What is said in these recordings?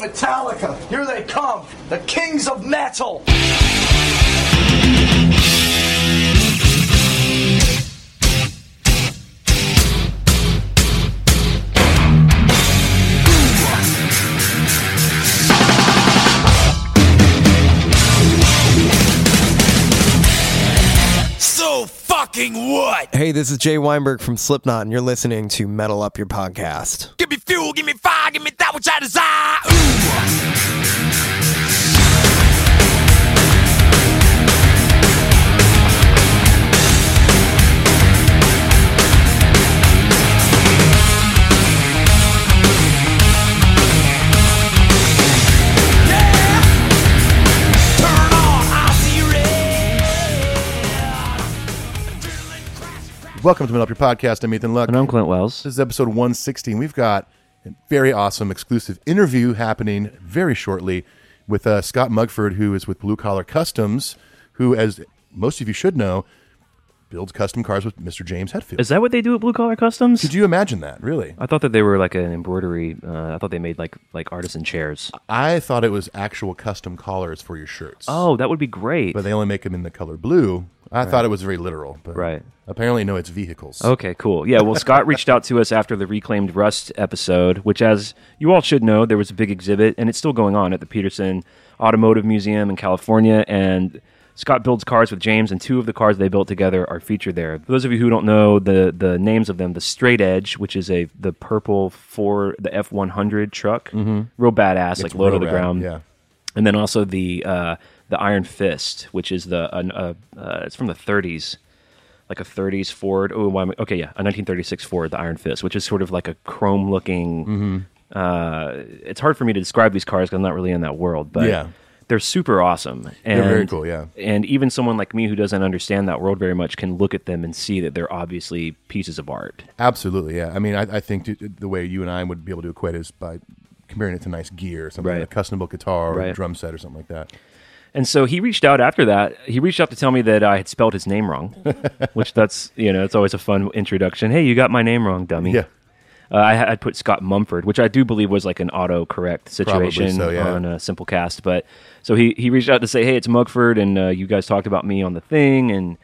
Metallica, here they come, the kings of metal. Hey, this is Jay Weinberg from Slipknot, and you're listening to Metal Up Your Podcast. Give me fuel, give me fire, give me that which I desire. Ooh. Welcome to Metal Up Your Podcast. I'm Ethan Luck. And I'm Clint Wells. This is episode 116. We've got a very awesome exclusive interview happening very shortly with uh, Scott Mugford, who is with Blue Collar Customs, who, as most of you should know, builds custom cars with Mr. James Hetfield. Is that what they do at Blue Collar Customs? Could you imagine that? Really? I thought that they were like an embroidery. Uh, I thought they made like like artisan chairs. I thought it was actual custom collars for your shirts. Oh, that would be great. But they only make them in the color blue. I thought it was very literal. But Right. Apparently, no, it's vehicles. Okay, cool. Yeah, well, Scott reached out to us after the Reclaimed Rust episode, which, as you all should know, there was a big exhibit, and it's still going on at the Petersen Automotive Museum in California. And Scott builds cars with James, and two of the cars they built together are featured there. For those of you who don't know the the names of them, the Straight Edge, which is a the purple Ford, the F one hundred truck, real badass, like low to the rad, ground. Yeah. and then also the uh, the Iron Fist, which is the uh, uh, it's from the 30s, like a 30s Ford. Oh, okay, yeah, a 1936 Ford, the Iron Fist, which is sort of like a chrome looking. Mm-hmm. Uh, it's hard for me to describe these cars because I'm not really in that world, but Yeah. they're super awesome. And, They're very cool, yeah. And even someone like me who doesn't understand that world very much can look at them and see that they're obviously pieces of art. Absolutely, yeah. I mean, I, I think the way you and I would be able to equate is by comparing it to nice gear, something Right. like a custom built guitar or a drum set or something like that. And so he reached out after that. He reached out to tell me that I had spelled his name wrong, which that's you know it's always a fun introduction. Hey, you got my name wrong, dummy. Yeah. Uh, I put Scott Mumford, which I do believe was like an auto correct situation so, yeah. on a Simplecast. But so he he reached out to say, hey, it's Mugford, and uh, you guys talked about me on the thing, and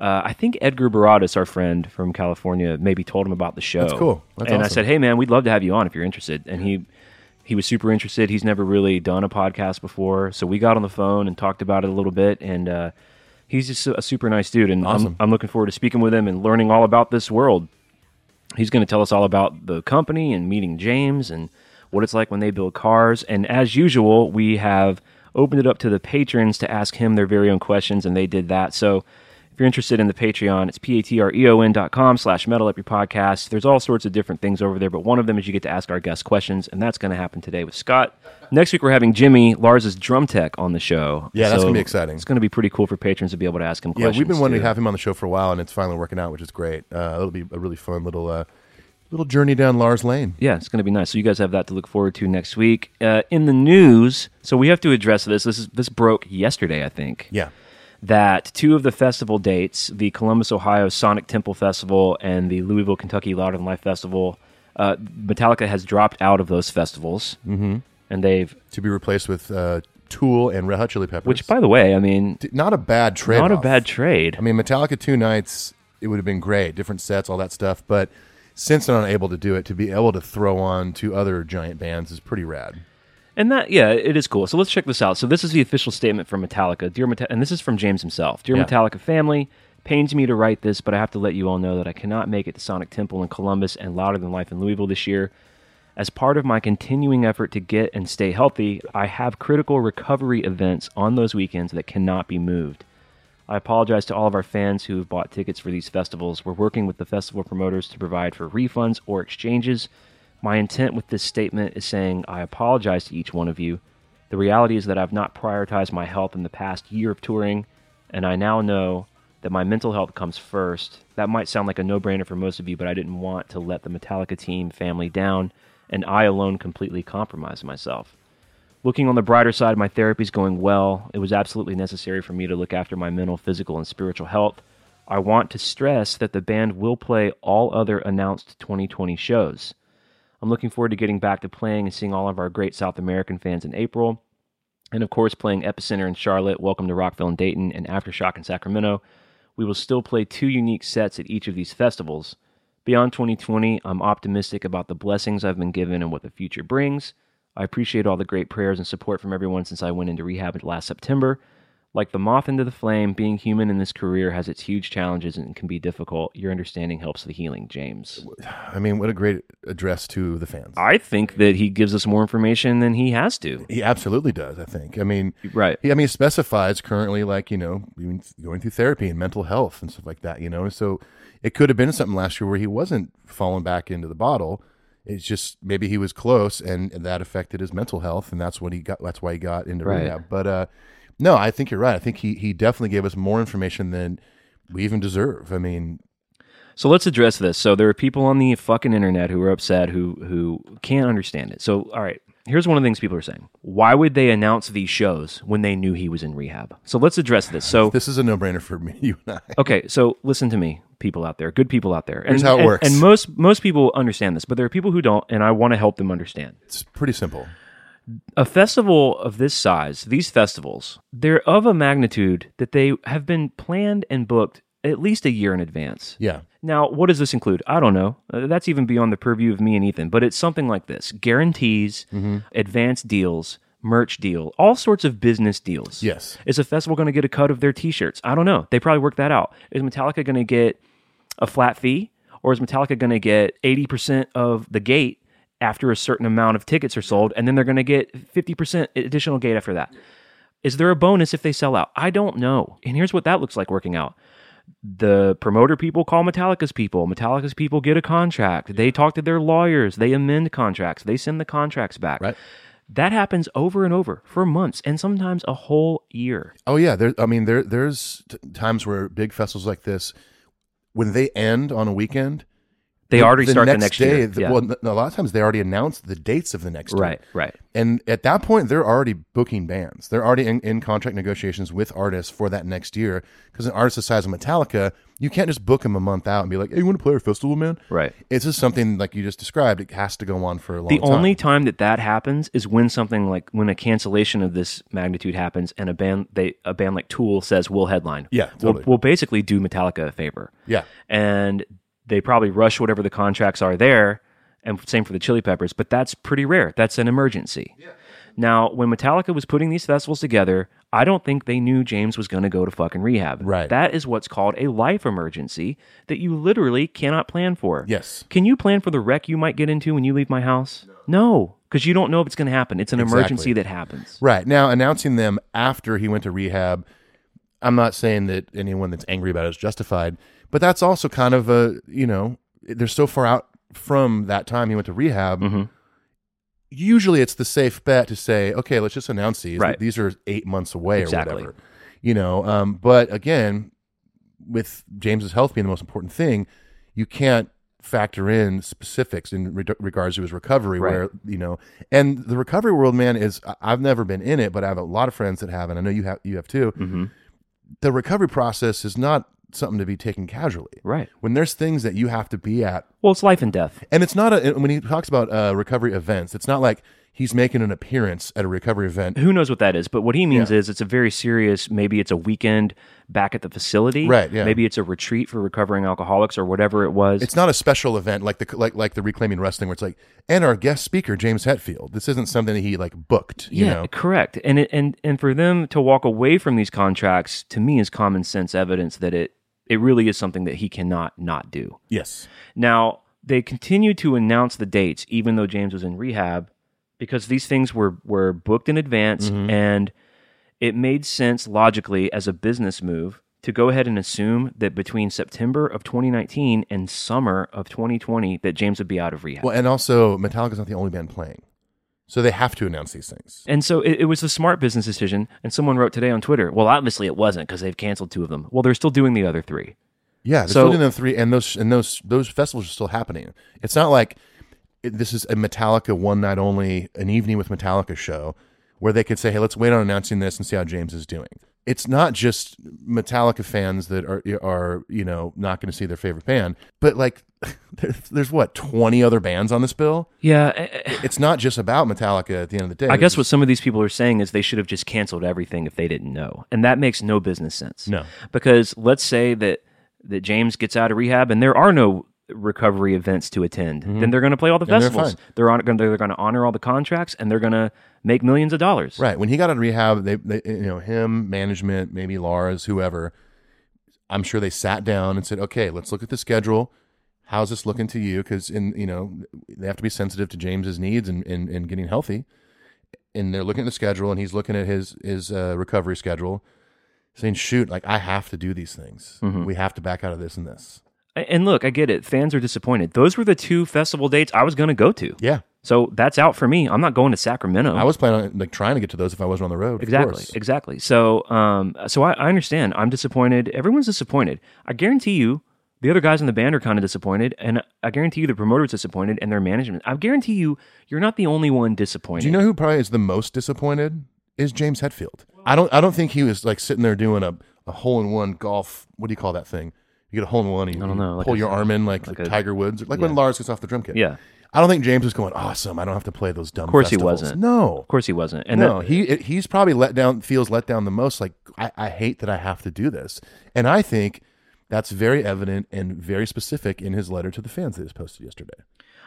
uh, I think Edgar Baradas, our friend from California, maybe told him about the show. That's cool. That's and I said, hey man, we'd love to have you on if you're interested. And he he was super interested. He's never really done a podcast before, so we got on the phone and talked about it a little bit. And uh, he's just a super nice dude, and Awesome. I'm, I'm looking forward to speaking with him and learning all about this world. He's going to tell us all about the company and meeting James and what it's like when they build cars. And as usual, we have opened it up to the patrons to ask him their very own questions, and they did that. So if you're interested in the Patreon, it's p-a-t-r-e-o-n dot com slash metal up your podcast. There's all sorts of different things over there, but one of them is you get to ask our guests questions, and that's going to happen today with Scott. Next week, we're having Jimmy, Lars's drum tech, on the show. Yeah, that's So gonna be exciting. It's going to be pretty cool for patrons to be able to ask him Yeah, questions. we've been wanting too. to have him on the show for a while, and it's finally working out, which is great. Uh, it'll be a really fun little uh, little journey down Lars Lane. Yeah, it's going to be nice. So you guys have that to look forward to next week. Uh, in the news, so we have to address this. This is this broke yesterday, I think. Yeah. That two of the festival dates, the Columbus, Ohio Sonic Temple Festival and the Louisville, Kentucky Louder Than Life Festival, uh, Metallica has dropped out of those festivals, mm-hmm. and they've. To be replaced with uh, Tool and Red Hot Chili Peppers. Which, by the way, I mean, not a bad trade. not a bad trade. I mean, Metallica two nights, it would have been great, different sets, all that stuff. But since they're not able to do it, to be able to throw on two other giant bands is pretty rad. And that, yeah, it is cool. So let's check this out. So this is the official statement from Metallica, dear Meta- and this is from James himself. Dear Yeah. Metallica family, pains me to write this, but I have to let you all know that I cannot make it to Sonic Temple in Columbus and Louder Than Life in Louisville this year. As part of my continuing effort to get and stay healthy, I have critical recovery events on those weekends that cannot be moved. I apologize to all of our fans who have bought tickets for these festivals. We're working with the festival promoters to provide for refunds or exchanges. My intent with this statement is saying I apologize to each one of you. The reality is that I've not prioritized my health in the past year of touring, and I now know that my mental health comes first. That might sound like a no brainer for most of you, but I didn't want to let the Metallica team family down, and I alone completely compromised myself. Looking on the brighter side, my therapy is going well. It was absolutely necessary for me to look after my mental, physical, and spiritual health. I want to stress that the band will play all other announced 2020 shows. I'm looking forward to getting back to playing and seeing all of our great South American fans in April. And of course, playing Epicenter in Charlotte, Welcome to Rockville and Daytona, and Aftershock in Sacramento. We will still play two unique sets at each of these festivals. Beyond 2020, I'm optimistic about the blessings I've been given and what the future brings. I appreciate all the great prayers and support from everyone since I went into rehab last September. Like the moth into the flame, being human in this career has its huge challenges and can be difficult. Your understanding helps the healing, James. I mean, what a great address to the fans. I think that he gives us more information than he has to. He absolutely does. I think. I mean, Right. He, I mean, he specifies currently, like you know, going through therapy and mental health and stuff like that. You know, so it could have been something last year where he wasn't falling back into the bottle. It's just maybe he was close, and, that affected his mental health, and that's what he got. That's why he got into Right. rehab. But uh, no, I think you're right. I think he he definitely gave us more information than we even deserve. I mean, So let's address this. So there are people on the fucking internet who are upset who who can't understand it. So all right, here's one of the things people are saying. Why would they announce these shows when they knew he was in rehab? So let's address this. So this is a no brainer for me, you and I. okay, so listen to me, people out there, good people out there. And, Here's how it and- works. And most most people understand this, but there are people who don't, and I want to help them understand. It's pretty simple. A festival of this size, these festivals, they're of a magnitude that they have been planned and booked at least a year in advance. Yeah. Now, what does this include? I don't know. Uh, that's even beyond the purview of me and Ethan, but it's something like this guarantees, Mm-hmm. advanced deals, merch deal, all sorts of business deals. Yes. Is a festival going to get a cut of their t shirts? I don't know. They probably work that out. Is Metallica going to get a flat fee, or is Metallica going to get 80% of the gate after a certain amount of tickets are sold, and then they're going to get 50% additional gate after that? Is there a bonus if they sell out? I don't know. And here's what that looks like working out. The promoter people call Metallica's people. Metallica's people get a contract. They talk to their lawyers. They amend contracts. They send the contracts back. Right. That happens over and over for months and sometimes a whole year. Oh yeah, there. I mean, there there's t- times where big festivals like this, when they end on a weekend, They the- already start the next day. year. the- Yeah. Well, a lot of times they already announce the dates of the next year. Right, right. And at that point, they're already booking bands. They're already in, in contract negotiations with artists for that next year. Because an artist the size of Metallica, you can't just book them a month out and be like, "Hey, you want to play our festival, man?" Right. It's just something like you just described. It has to go on for a long time. The time. only time that that happens is when something like when a cancellation of this magnitude happens, and a band they a band like Tool says we'll headline. Yeah, we'll, totally. we'll basically do Metallica a favor. Yeah. and they probably rush whatever the contracts are there, and same for the Chili Peppers. But that's pretty rare. That's an emergency. Yeah. Now, when Metallica was putting these festivals together, I don't think they knew James was going to go to fucking rehab. Right. That is what's called a life emergency that you literally cannot plan for. Yes. Can you plan for the wreck you might get into when you leave my house? No, because you don't know if it's going to happen. It's an Exactly. emergency that happens. Right. Now, announcing them after he went to rehab, I'm not saying that anyone that's angry about it is justified, but that's also kind of a, you know, they're so far out from that time he went to rehab. Mm-hmm. Usually it's the safe bet to say, okay, let's just announce these. Right. These are eight months away Exactly. or whatever. You know, um, but again, with James's health being the most important thing, you can't factor in specifics in re- regards to his recovery Right. where you know and the recovery world man is i've never been in it but i have a lot of friends that have and i know you have you have too Mm-hmm. the recovery process is not something to be taken casually Right. when there's things that you have to be at Well, it's life and death. and it's not a when he talks about uh, recovery events it's not like he's making an appearance at a recovery event Who knows what that is? But what he means Yeah. is it's a very serious. Maybe it's a weekend back at the facility. Right, yeah. Maybe it's a retreat for recovering alcoholics or whatever it was. it's not a special event like the like like the reclaiming wrestling where it's like and our guest speaker James Hetfield. This isn't something that he like booked. You yeah, know, correct. And it, and and for them to walk away from these contracts to me is common sense evidence that it it really is something that he cannot not do. yes, Now, they continued to announce the dates even though James was in rehab because these things were were booked in advance Mm-hmm. and it made sense logically as a business move to go ahead and assume that between September of 2019 and summer of 2020 that James would be out of rehab. well, and also Metallica's not the only band playing, so they have to announce these things. And so it, it was a smart business decision. And someone wrote today on Twitter, well, obviously it wasn't because they've canceled two of them. Well, they're still doing the other three. Yeah, they're So- still doing them three, and those and those those festivals are still happening. It's not like it, this is a Metallica one night only, an evening with Metallica show, where they could say, "Hey, let's wait on announcing this and see how James is doing." It's not just Metallica fans that are are you know not going to see their favorite band, but like there's, there's what twenty other bands on this bill. Yeah, eh, eh, It's not just about Metallica at the end of the day. I guess what some of these people are saying is they should have just canceled everything if they didn't know, and that makes no business sense. No. because let's say that that James gets out of rehab and there are no recovery events to attend, then they're going to play all the Mm-hmm. They're festivals. They're on, they're going to honor all the contracts and they're going to make millions of dollars. Right. When he got out of rehab, they, they you know, him, management, maybe Lars, whoever, I'm sure they sat down and said, okay, let's look at the schedule. How's this looking to you? Because in you know they have to be sensitive to James's needs and in, in, getting healthy. And they're looking at the schedule, and he's looking at his his uh, recovery schedule, saying, "Shoot, like I have to do these things. We have to back out of this and this." And look, I get it. Fans are disappointed. Those were the two festival dates I was going to go to. Yeah, So that's out for me. I'm not going to Sacramento. I was planning on like trying to get to those if I wasn't on the road. Exactly, exactly. So, um, so I, I understand. I'm disappointed. Everyone's disappointed. I guarantee you, the other guys in the band are kind of disappointed, and I guarantee you, the promoter's disappointed, and their management. I guarantee you, you're not the only one disappointed. Do you know who probably is the most disappointed? Is James Hetfield. I don't. I don't think he was like sitting there doing a, a hole in one golf. What do you call that thing? You get a hole in one. You, I don't know, like pull a- your arm in like, like a- Tiger Woods, like when Lars gets off the drum kit. Yeah. I don't think James was going awesome. I don't have to play those dumb. Of course he wasn't. No, Of course he wasn't. And no. that- he he's probably let down. Feels let down the most. Like I, I hate that I have to do this, and I think that's very evident and very specific in his letter to the fans that was posted yesterday.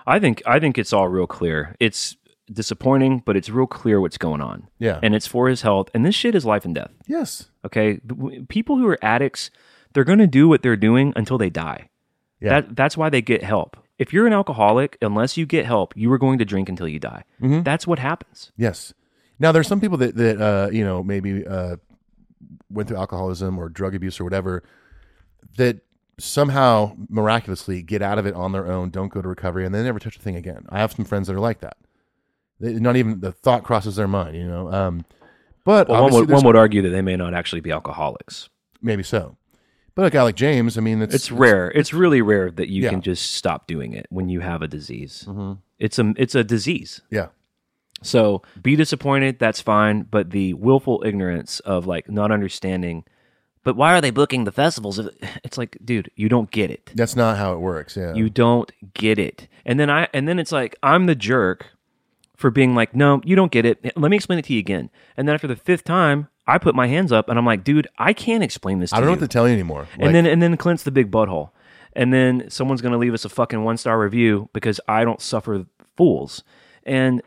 I think I think it's all real clear. It's disappointing, but it's real clear what's going on. Yeah. and it's for his health. And this shit is life and death. Yes. Okay, people who are addicts, they're going to do what they're doing until they die. Yeah. That that's why they get help. If you're an alcoholic, unless you get help, you are going to drink until you die. Mm-hmm. That's what happens. Yes. Now there's some people that that uh, you know maybe uh, went through alcoholism or drug abuse or whatever that somehow miraculously get out of it on their own, don't go to recovery, and they never touch a thing again. I have some friends that are like that. They, not even the thought crosses their mind, you know. Um, but Well, one would, one would argue that they may not actually be alcoholics. maybe so. But a guy like James, I mean, it's, It's rare. It's really rare that you Yeah. can just stop doing it when you have a disease. Mm-hmm. It's a it's a disease. Yeah, So be disappointed, that's fine. But the willful ignorance of like not understanding, but why are they booking the festivals? It's like, dude, you don't get it. that's not how it works. Yeah, You don't get it. And then I and then it's like I'm the jerk for being like, no, you don't get it. Let me explain it to you again. And then after the fifth time, I put my hands up and I'm like, dude, I can't explain this to I don't know you. what to tell you anymore. Like, and then and then Clint's the big butthole. And then someone's gonna leave us a fucking one star review because I don't suffer fools. And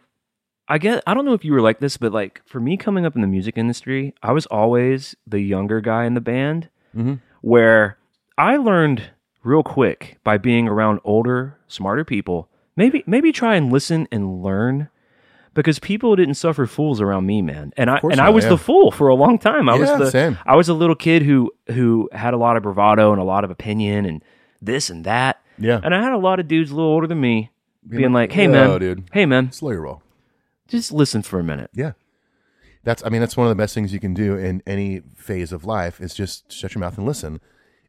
I get I don't know if you were like this, but like for me coming up in the music industry, I was always the younger guy in the band mm-hmm. where I learned real quick by being around older, smarter people. Maybe maybe try and listen and learn. Because people didn't suffer fools around me, man, and I and I was yeah. the fool for a long time. I Yeah, was the same. I was a little kid who who had a lot of bravado and a lot of opinion and this and that. Yeah. And I had a lot of dudes a little older than me being like, like, "Hey "Whoa, man, dude." Hey man, slow your roll. just listen for a minute." Yeah. That's I mean that's one of the best things you can do in any phase of life is just shut your mouth and listen.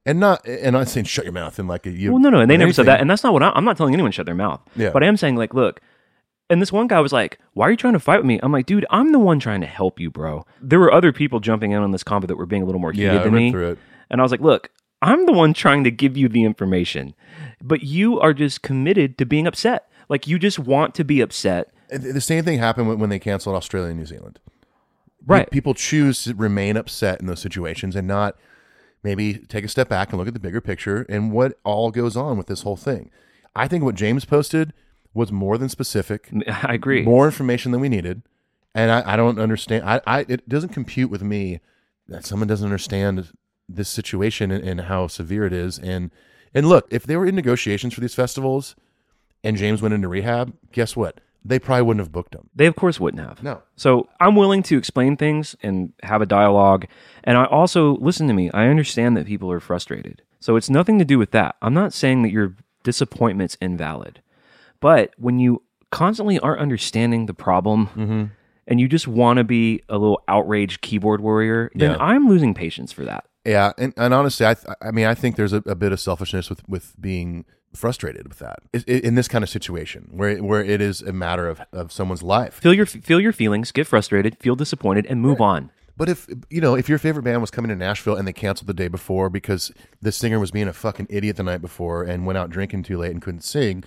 And not and I'm saying shut your mouth and like a, you Well, no, no, and they never said that, and that's not what I, I'm not telling anyone shut their mouth. Yeah. But I am saying like, look. And this one guy was like, "Why are you trying to fight with me?" I'm like, "Dude, I'm the one trying to help you, bro." There were other people jumping in on this combo that were being a little more heated Yeah, I than read me. through it. And I was like, "Look, I'm the one trying to give you the information, but you are just committed to being upset. Like you just want to be upset, The same thing happened when, when they canceled Australia and New Zealand. right?" People choose to remain upset in those situations and not maybe take a step back and look at the bigger picture and what all goes on with this whole thing. I think what James posted was more than specific, I agree. more information than we needed. And I, I don't understand. I, I it doesn't compute with me that someone doesn't understand this situation and, and how severe it is. And and look, if they were in negotiations for these festivals, and James went into rehab, guess what? They probably wouldn't have booked him. They of course wouldn't have. No. So I'm willing to explain things and have a dialogue. And I also listen to me. I understand that people are frustrated. So it's nothing to do with that. I'm not saying that your disappointment's invalid. But when you constantly aren't understanding the problem Mm-hmm. and you just want to be a little outraged keyboard warrior, then Yeah. I'm losing patience for that. Yeah, and, and honestly, I th- I mean, I think there's a, a bit of selfishness with with being frustrated with that in this kind of situation where where it is a matter of, of someone's life. Feel your feel your feelings, get frustrated, feel disappointed, and move on. But if you know, if your favorite band was coming to Nashville and they canceled the day before because the singer was being a fucking idiot the night before and went out drinking too late and couldn't sing,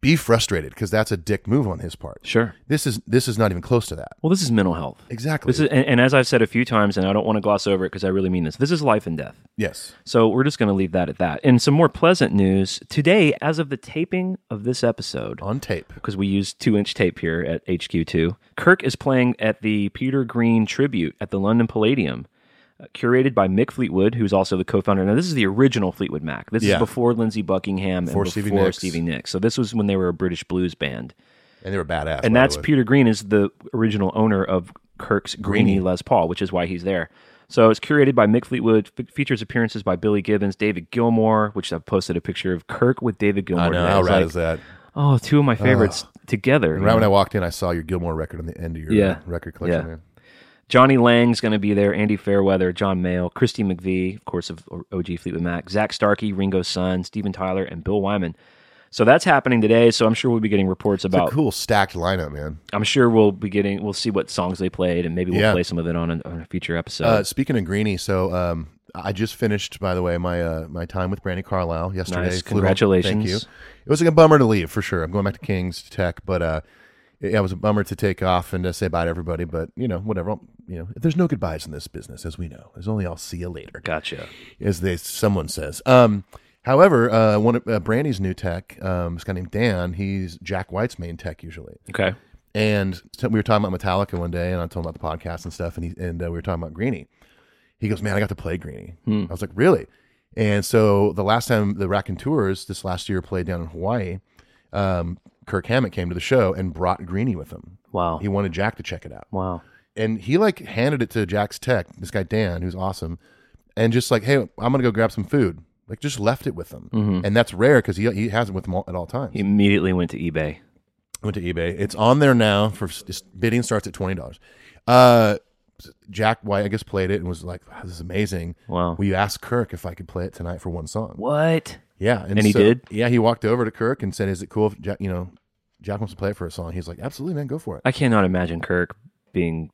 be frustrated because that's a dick move on his part. Sure. This is this is not even close to that. Well, this is mental health. Exactly. This is, and, and as I've said a few times, and I don't want to gloss over it because I really mean this. This is life and death. yes. So we're just going to leave that at that. And some more pleasant news today, as of the taping of this episode, On tape. because we use two inch tape here at HQ2. Kirk is playing at the Peter Green tribute at the London Palladium, curated by Mick Fleetwood, who's also the co founder. Now, this is the original Fleetwood Mac. This Yeah. is before Lindsey Buckingham Before and Stevie before Nicks. Stevie Nicks. So this was when they were a British blues band. And they were badass. And that's. Peter Green is the original owner of Kirk's Greenie Les Paul, which is why he's there. So it's curated by Mick Fleetwood, fe- features appearances by Billy Gibbons, David Gilmour, which I've posted a picture of Kirk with David Gilmour. I know how rad like, is that? Oh, two of my favorites together. And right know? when I walked in, I saw your Gilmour record on the end of your Yeah. uh, record collection. Yeah. man. Jonny Lang's going to be there. Andy Fairweather, John Mayall, Christine McVie, of course, of OG Fleetwood Mac, Zak Starkey, Ringo's son, Steven Tyler, and Bill Wyman. So that's happening today. So I'm sure we'll be getting reports It's a about. cool stacked lineup, man. I'm sure we'll be getting. We'll see what songs they played, and maybe we'll Yeah. play some of it on a, on a future episode. Uh, speaking of Greenie, so um, I just finished, by the way, my uh, my time with Brandi Carlile yesterday. Nice. Congratulations. Thank you. It was like a bummer to leave for sure. I'm going back to Kings Tech, but uh, it, it was a bummer to take off and to say bye to everybody. But you know, whatever. You know, there's no goodbyes in this business, as we know. There's only I'll see you later, gotcha. as they someone says. Um, however, uh, one of uh, Brandi's new tech, um, this guy named Dan, he's Jack White's main tech usually. Okay. And so we were talking about Metallica one day, and I told him about the podcast and stuff, and he and uh, we were talking about Greenie. He goes, "Man, I got to play Greenie." I was like, "Really?" And so the last time the Raconteurs this last year played down in Hawaii, um, Kirk Hammett came to the show and brought Greenie with him. Wow. He wanted Jack to check it out, Wow. and he like handed it to Jack's tech, this guy Dan, who's awesome, and just like, "Hey, I'm gonna go grab some food." Like just left it with him, and that's rare because he he has it with him all, at all times. He immediately went to eBay. Went to eBay. It's on there now. For just bidding starts at twenty dollars. Uh, Jack White, I guess, played it and was like, wow, "This is amazing." Wow. Will you ask Kirk if I could play it tonight for one song? What? Yeah, And he did? Yeah, he walked over to Kirk and said, "Is it cool if Jack, you know, Jack wants to play it for a song?" He's like, "Absolutely, man, go for it." I cannot imagine Kirk being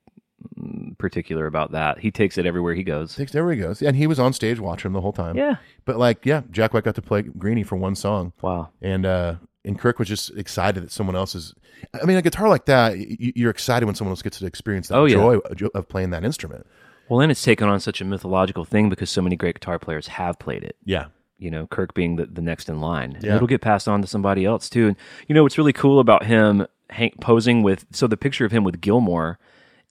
mm, particular about that. He takes it everywhere he goes. Takes there he goes, and he was on stage watching him the whole time. Yeah. but like, yeah, Jack White got to play Greenie for one song. Wow. and uh and Kirk was just excited that someone else is. I mean, a guitar like that, you're excited when someone else gets to experience that Oh, yeah. joy of playing that instrument. Well, then it's taken on such a mythological thing because so many great guitar players have played it. Yeah, you know, Kirk being the, the next in line. Yeah. it'll get passed on to somebody else too. And you know what's really cool about him hang, posing with so the picture of him with Gilmour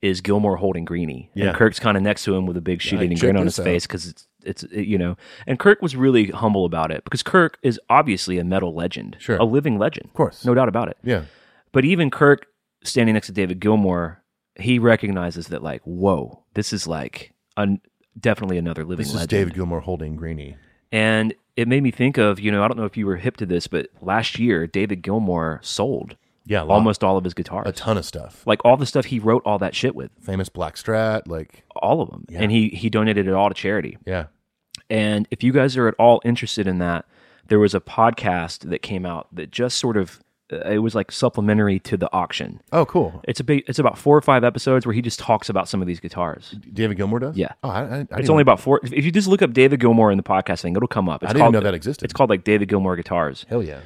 is Gilmour holding Greenie. Yeah. And Kirk's kind of next to him with a big shit eating check grin on his out. face because it's it's it, you know. And Kirk was really humble about it because Kirk is obviously a metal legend, Sure. a living legend, of course. no doubt about it. yeah, But even Kirk standing next to David Gilmour, he recognizes that like, whoa, this is like un- definitely another living this is legend. David Gilmour holding Greenie. And it made me think of, you know, I don't know if you were hip to this, but last year David Gilmour sold Yeah, almost all of his guitars. a ton of stuff. Like all the stuff he wrote all that shit with, Famous Black Strat, like all of them. And he he donated it all to charity. yeah, And if you guys are at all interested in that, there was a podcast that came out that just sort of it was like supplementary to the auction. oh cool. It's a big, it's about four or five episodes where he just talks about some of these guitars. David Gilmour does. Yeah. Oh, I, I, I It's only know- about four. If you just look up David Gilmour in the podcast thing, it'll come up. It's I didn't called, know that existed. It's called like David Gilmour guitars. hell yeah.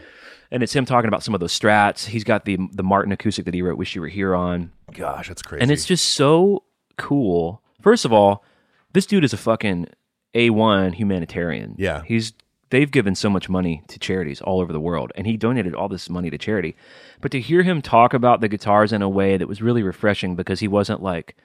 and it's him talking about some of those strats. He's got the the Martin acoustic that he wrote "Wish You Were Here" on, Gosh, that's crazy. and it's just so cool. First of all, this dude is a fucking a one humanitarian. Yeah. he's they've given so much money to charities all over the world, and he donated all this money to charity. But to hear him talk about the guitars in a way that was really refreshing because he wasn't like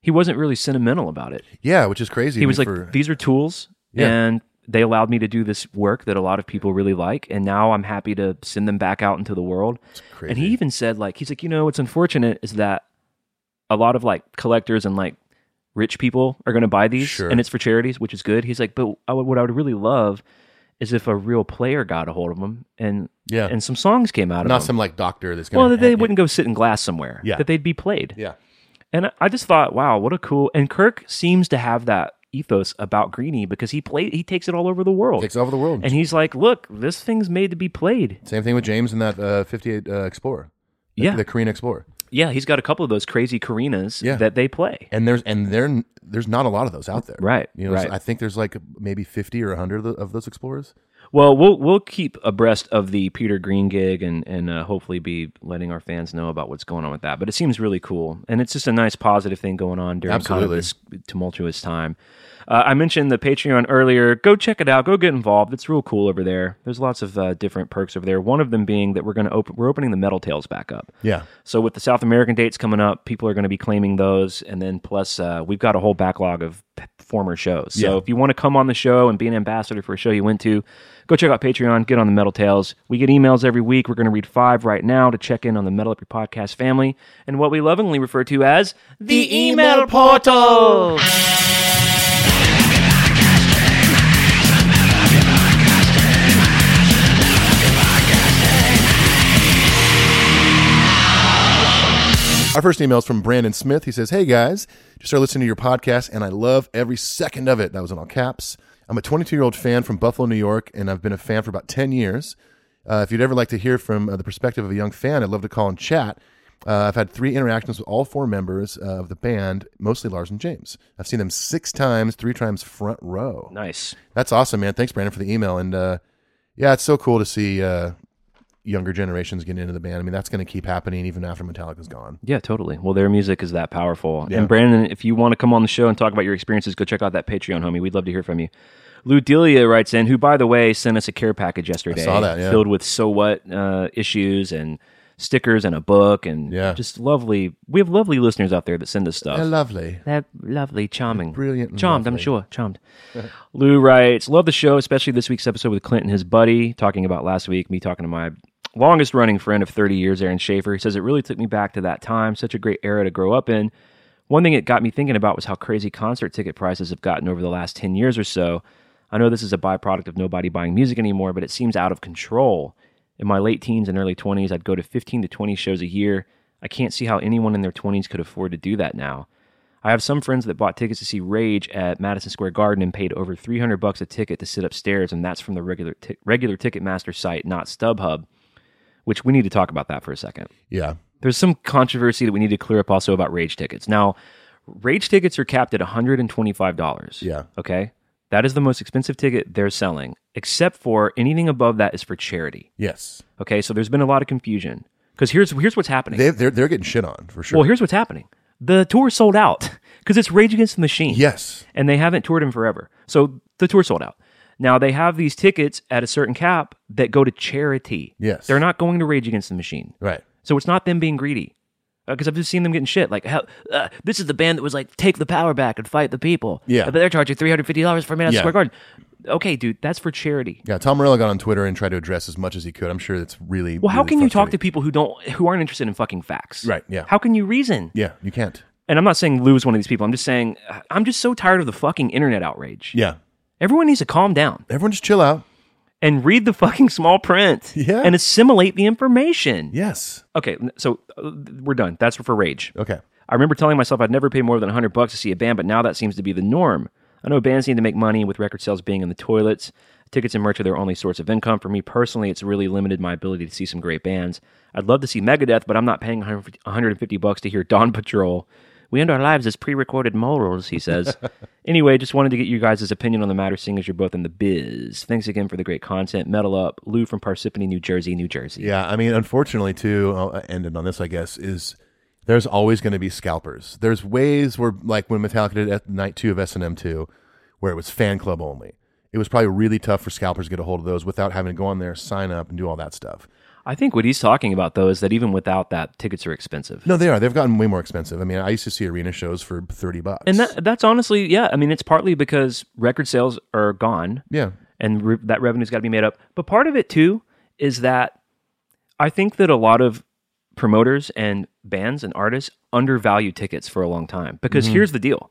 he wasn't really sentimental about it. yeah, which is crazy. He was like, for- these are tools, Yeah. and they allowed me to do this work that a lot of people really like, and now I'm happy to send them back out into the world. And he even said, like, he's like, you know, what's unfortunate is that a lot of like collectors and like rich people are going to buy these, Sure. and it's for charities, which is good. He's like, but what I would really love is if a real player got a hold of them and Yeah. and some songs came out of them. not them. some like doctor that's going. well, that they wouldn't go sit in glass somewhere. Yeah. that they'd be played. Yeah, And I- just thought, wow, what a cool. And Kirk seems to have that ethos about Greenie because he played, he takes it all over the world. takes over the world. and he's like, look, this thing's made to be played. Same thing with James and that uh, 58 uh, Explorer. The- Yeah. the Korina Explorer. Yeah, he's got a couple of those crazy Korinas Yeah. that they play. and there's and there there's not a lot of those out there. Right, You know, right. I think there's like maybe 50 or 100 of, the, of those explorers. Well, we'll we'll keep abreast of the Peter Green gig and and uh, hopefully be letting our fans know about what's going on with that. But it seems really cool, and it's just a nice positive thing going on during kind of this tumultuous time. Uh, I mentioned the Patreon earlier. Go check it out. Go get involved. It's real cool over there. There's lots of uh, different perks over there. One of them being that we're going to open. We're opening the Metal Tales back up. Yeah. So with the South American dates coming up, people are going to be claiming those, and then plus uh, we've got a whole backlog of p- former shows. So Yeah. if you want to come on the show and be an ambassador for a show you went to, go check out Patreon. Get on the Metal Tales. We get emails every week. We're going to read five right now to check in on the Metal Up Your Podcast family and what we lovingly refer to as the email portal. Our first email is from Brandon Smith. He says, Hey guys, just started listening to your podcast and I love every second of it. That was in all caps. I'm a 22 year old fan from Buffalo, New York, and I've been a fan for about 10 years. Uh, if you'd ever like to hear from uh, the perspective of a young fan, I'd love to call and chat. Uh, I've had three interactions with all four members of the band, mostly Lars and James. I've seen them six times, three times front row. Nice. That's awesome, man. Thanks, Brandon, for the email. And uh, yeah, it's so cool to see uh, younger generations getting into the band. I mean, that's going to keep happening even after Metallica's gone. Yeah, totally. Well, their music is that powerful. Yeah. And Brandon, if you want to come on the show and talk about your experiences, go check out that Patreon, homie. We'd love to hear from you. Lou Delia writes in, who, by the way, sent us a care package yesterday. saw that, yeah. Filled with so what uh, issues and stickers and a book and Yeah. just lovely. We have lovely listeners out there that send us stuff. They're lovely. They're lovely, charming, brilliant and charmed. I'm sure, charmed. Lou writes, "Love the show, especially this week's episode with Clint and his buddy talking about last week. Me talking to my longest running friend of 30 years, Aaron Schaefer. He says it really took me back to that time. Such a great era to grow up in. One thing it got me thinking about was how crazy concert ticket prices have gotten over the last 10 years or so. I know this is a byproduct of nobody buying music anymore, but it seems out of control. In my late teens and early 20s, I'd go to 15 to 20 shows a year. I can't see how anyone in their 20s could afford to do that now. I have some friends that bought tickets to see Rage at Madison Square Garden and paid over 300 bucks a ticket to sit upstairs, and that's from the regular ti- regular Ticketmaster site, not StubHub. Which we need to talk about that for a second. Yeah. There's some controversy that we need to clear up also about Rage tickets. Now, Rage tickets are capped at $125. Yeah. Okay. That is the most expensive ticket they're selling, except for anything above that is for charity. Yes. Okay. So there's been a lot of confusion because here's here's what's happening. They, they're, they're getting shit on for sure. Well, here's what's happening. The tour sold out because it's Rage Against the Machine. yes. And they haven't toured in forever. So the tour sold out. Now they have these tickets at a certain cap that go to charity. Yes. They're not going to Rage Against the Machine. Right. So it's not them being greedy. Because I've just seen them getting shit. Like, hell, uh, this is the band that was like, take the power back and fight the people. Yeah. But they're charging $350 for Madison Yeah. Square Garden. Okay, dude, that's for charity. Yeah. Tom Morello got on Twitter and tried to address as much as he could. I'm sure that's really. Well, how really can you talk to people who don't, who aren't interested in fucking facts? Right, yeah. How can you reason? Yeah, you can't. And I'm not saying Lou's one of these people. I'm just saying, uh, I'm just so tired of the fucking internet outrage. Yeah. Everyone needs to calm down. Everyone just chill out. and read the fucking small print Yeah. and assimilate the information. Yes. Okay, so uh, we're done. That's for Rage. Okay. I remember telling myself I'd never pay more than 100 bucks to see a band, but now that seems to be the norm. I know bands need to make money with record sales being in the toilets. Tickets and merch are their only source of income. For me personally, it's really limited my ability to see some great bands. I'd love to see Megadeth, but I'm not paying 150 150 bucks to hear Dawn Patrol. We end our lives as pre-recorded morals, he says. anyway, just wanted to get you guys' opinion on the matter, seeing as you're both in the biz. Thanks again for the great content. Metal up, Lou from Parsippany, New Jersey, New Jersey. Yeah, I mean, unfortunately, too, I'll uh, end it on this, I guess, is there's always going to be scalpers. There's ways where, like when Metallica did at night two of S&M 2, where it was fan club only. It was probably really tough for scalpers to get a hold of those without having to go on there, sign up, and do all that stuff. I think what he's talking about though is that even without that, tickets are expensive. No, they are. They've gotten way more expensive. I mean, I used to see arena shows for 30 bucks. And that that's honestly, yeah. I mean, it's partly because record sales are gone, yeah. and re- that revenue's got to be made up. But part of it too is that I think that a lot of promoters and bands and artists undervalue tickets for a long time because Mm-hmm. here's the deal: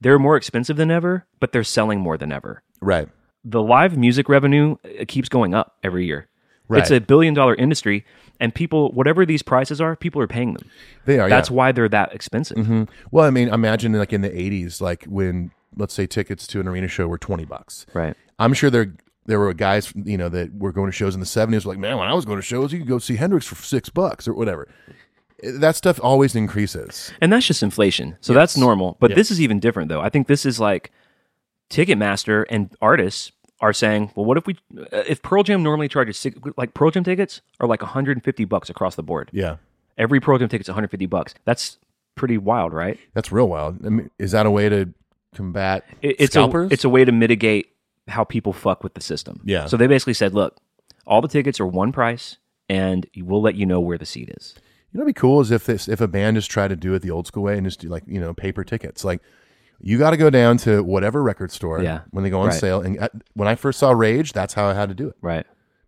they're more expensive than ever, but they're selling more than ever. Right. The live music revenue uh, keeps going up every year. Right. It's a billion dollar industry, and people, whatever these prices are, people are paying them. They are. That's yeah. why they're that expensive. Mm-hmm. Well, I mean, imagine like in the 80s, like when, let's say, tickets to an arena show were 20 bucks. Right. I'm sure there there were guys, you know, that were going to shows in the 70s. Like, man, when I was going to shows, you could go see Hendrix for six bucks or whatever. that stuff always increases. And that's just inflation. So that's normal. But Yes. this is even different, though. I think this is like Ticketmaster and artists are saying, well, what if we, uh, if Pearl Jam normally charges, six, like Pearl Jam tickets are like 150 bucks across the board. Yeah, Every Pearl Jam ticket's 150 bucks. That's pretty wild, right? that's real wild. I mean, is that a way to combat It- it's scalpers? a it's a way to mitigate how people fuck with the system. Yeah. So they basically said, look, all the tickets are one price, and we'll let you know where the seat is. You know, what'd be cool is if this if a band just tried to do it the old school way and just do like you know paper tickets. Like you got to go down to whatever record store Yeah. when they go on Right. sale. And uh, when I first saw Rage, that's how I had to do it. Right.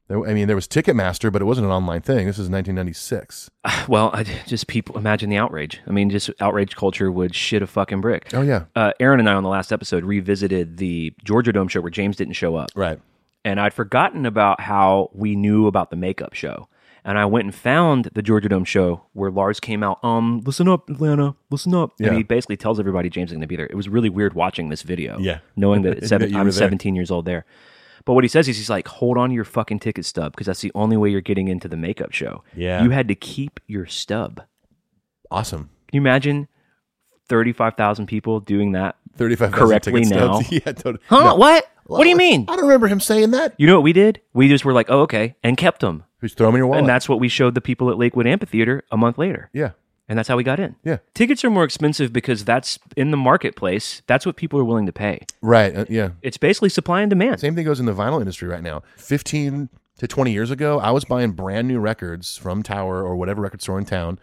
There- I mean, there was Ticketmaster, but it wasn't an online thing. This is 1996. Well, I just people imagine the outrage. I mean, just outrage culture would shit a fucking brick. Oh yeah, Uh, Aaron and I on the last episode revisited the Georgia Dome show where James didn't show up, right. and I'd forgotten about how we knew about the makeup show. And I went and found the Georgia Dome show where Lars came out. Um, listen up, Atlanta, listen up. Yeah. And he basically tells everybody James is going to be there. It was really weird watching this video. Yeah. knowing that, seven, That I'm there. 17 years old there. But what he says is he's like, hold on to your fucking ticket stub because that's the only way you're getting into the makeup show. Yeah. you had to keep your stub. Awesome. Can you imagine 35,000 people doing that? 35 Correctly now? yeah, totally. Huh? No. What? What do you mean? I don't remember him saying that. You know what we did? We just were like, oh, okay, and kept them. Just throw him in your wallet. And that's what we showed the people at Lakewood Amphitheater a month later. yeah, And that's how we got in. Yeah. Tickets are more expensive because that's in the marketplace. That's what people are willing to pay. right. Uh, yeah. It's basically supply and demand. Same thing goes in the vinyl industry right now. 15 to 20 years ago, I was buying brand new records from Tower or whatever record store in town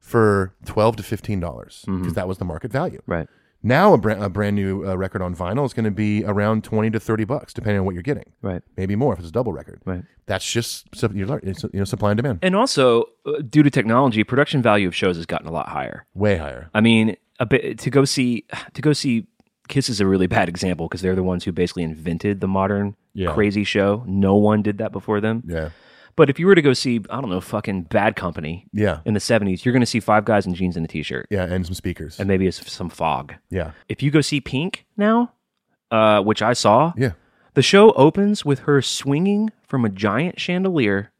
for 12 to $15 because that was the market value. Right. Now, a brand, a brand new uh, record on vinyl is going to be around 20 to 30 bucks, depending on what you're getting. Right. Maybe more if it's a double record. Right. That's just sup- you learn- it's, you know, supply and demand. And also, uh, due to technology, production value of shows has gotten a lot higher. Way higher. I mean, a bit to go see to go see Kiss is a really bad example because they're the ones who basically invented the modern Yeah. crazy show. No one did that before them. Yeah. But if you were to go see, I don't know, fucking Bad Company Yeah. in the '70s, you're going to see five guys in jeans and a t-shirt, Yeah. And some speakers. and maybe it's some fog. yeah. If you go see Pink now, uh, which I saw, Yeah. the show opens with her swinging from a giant chandelier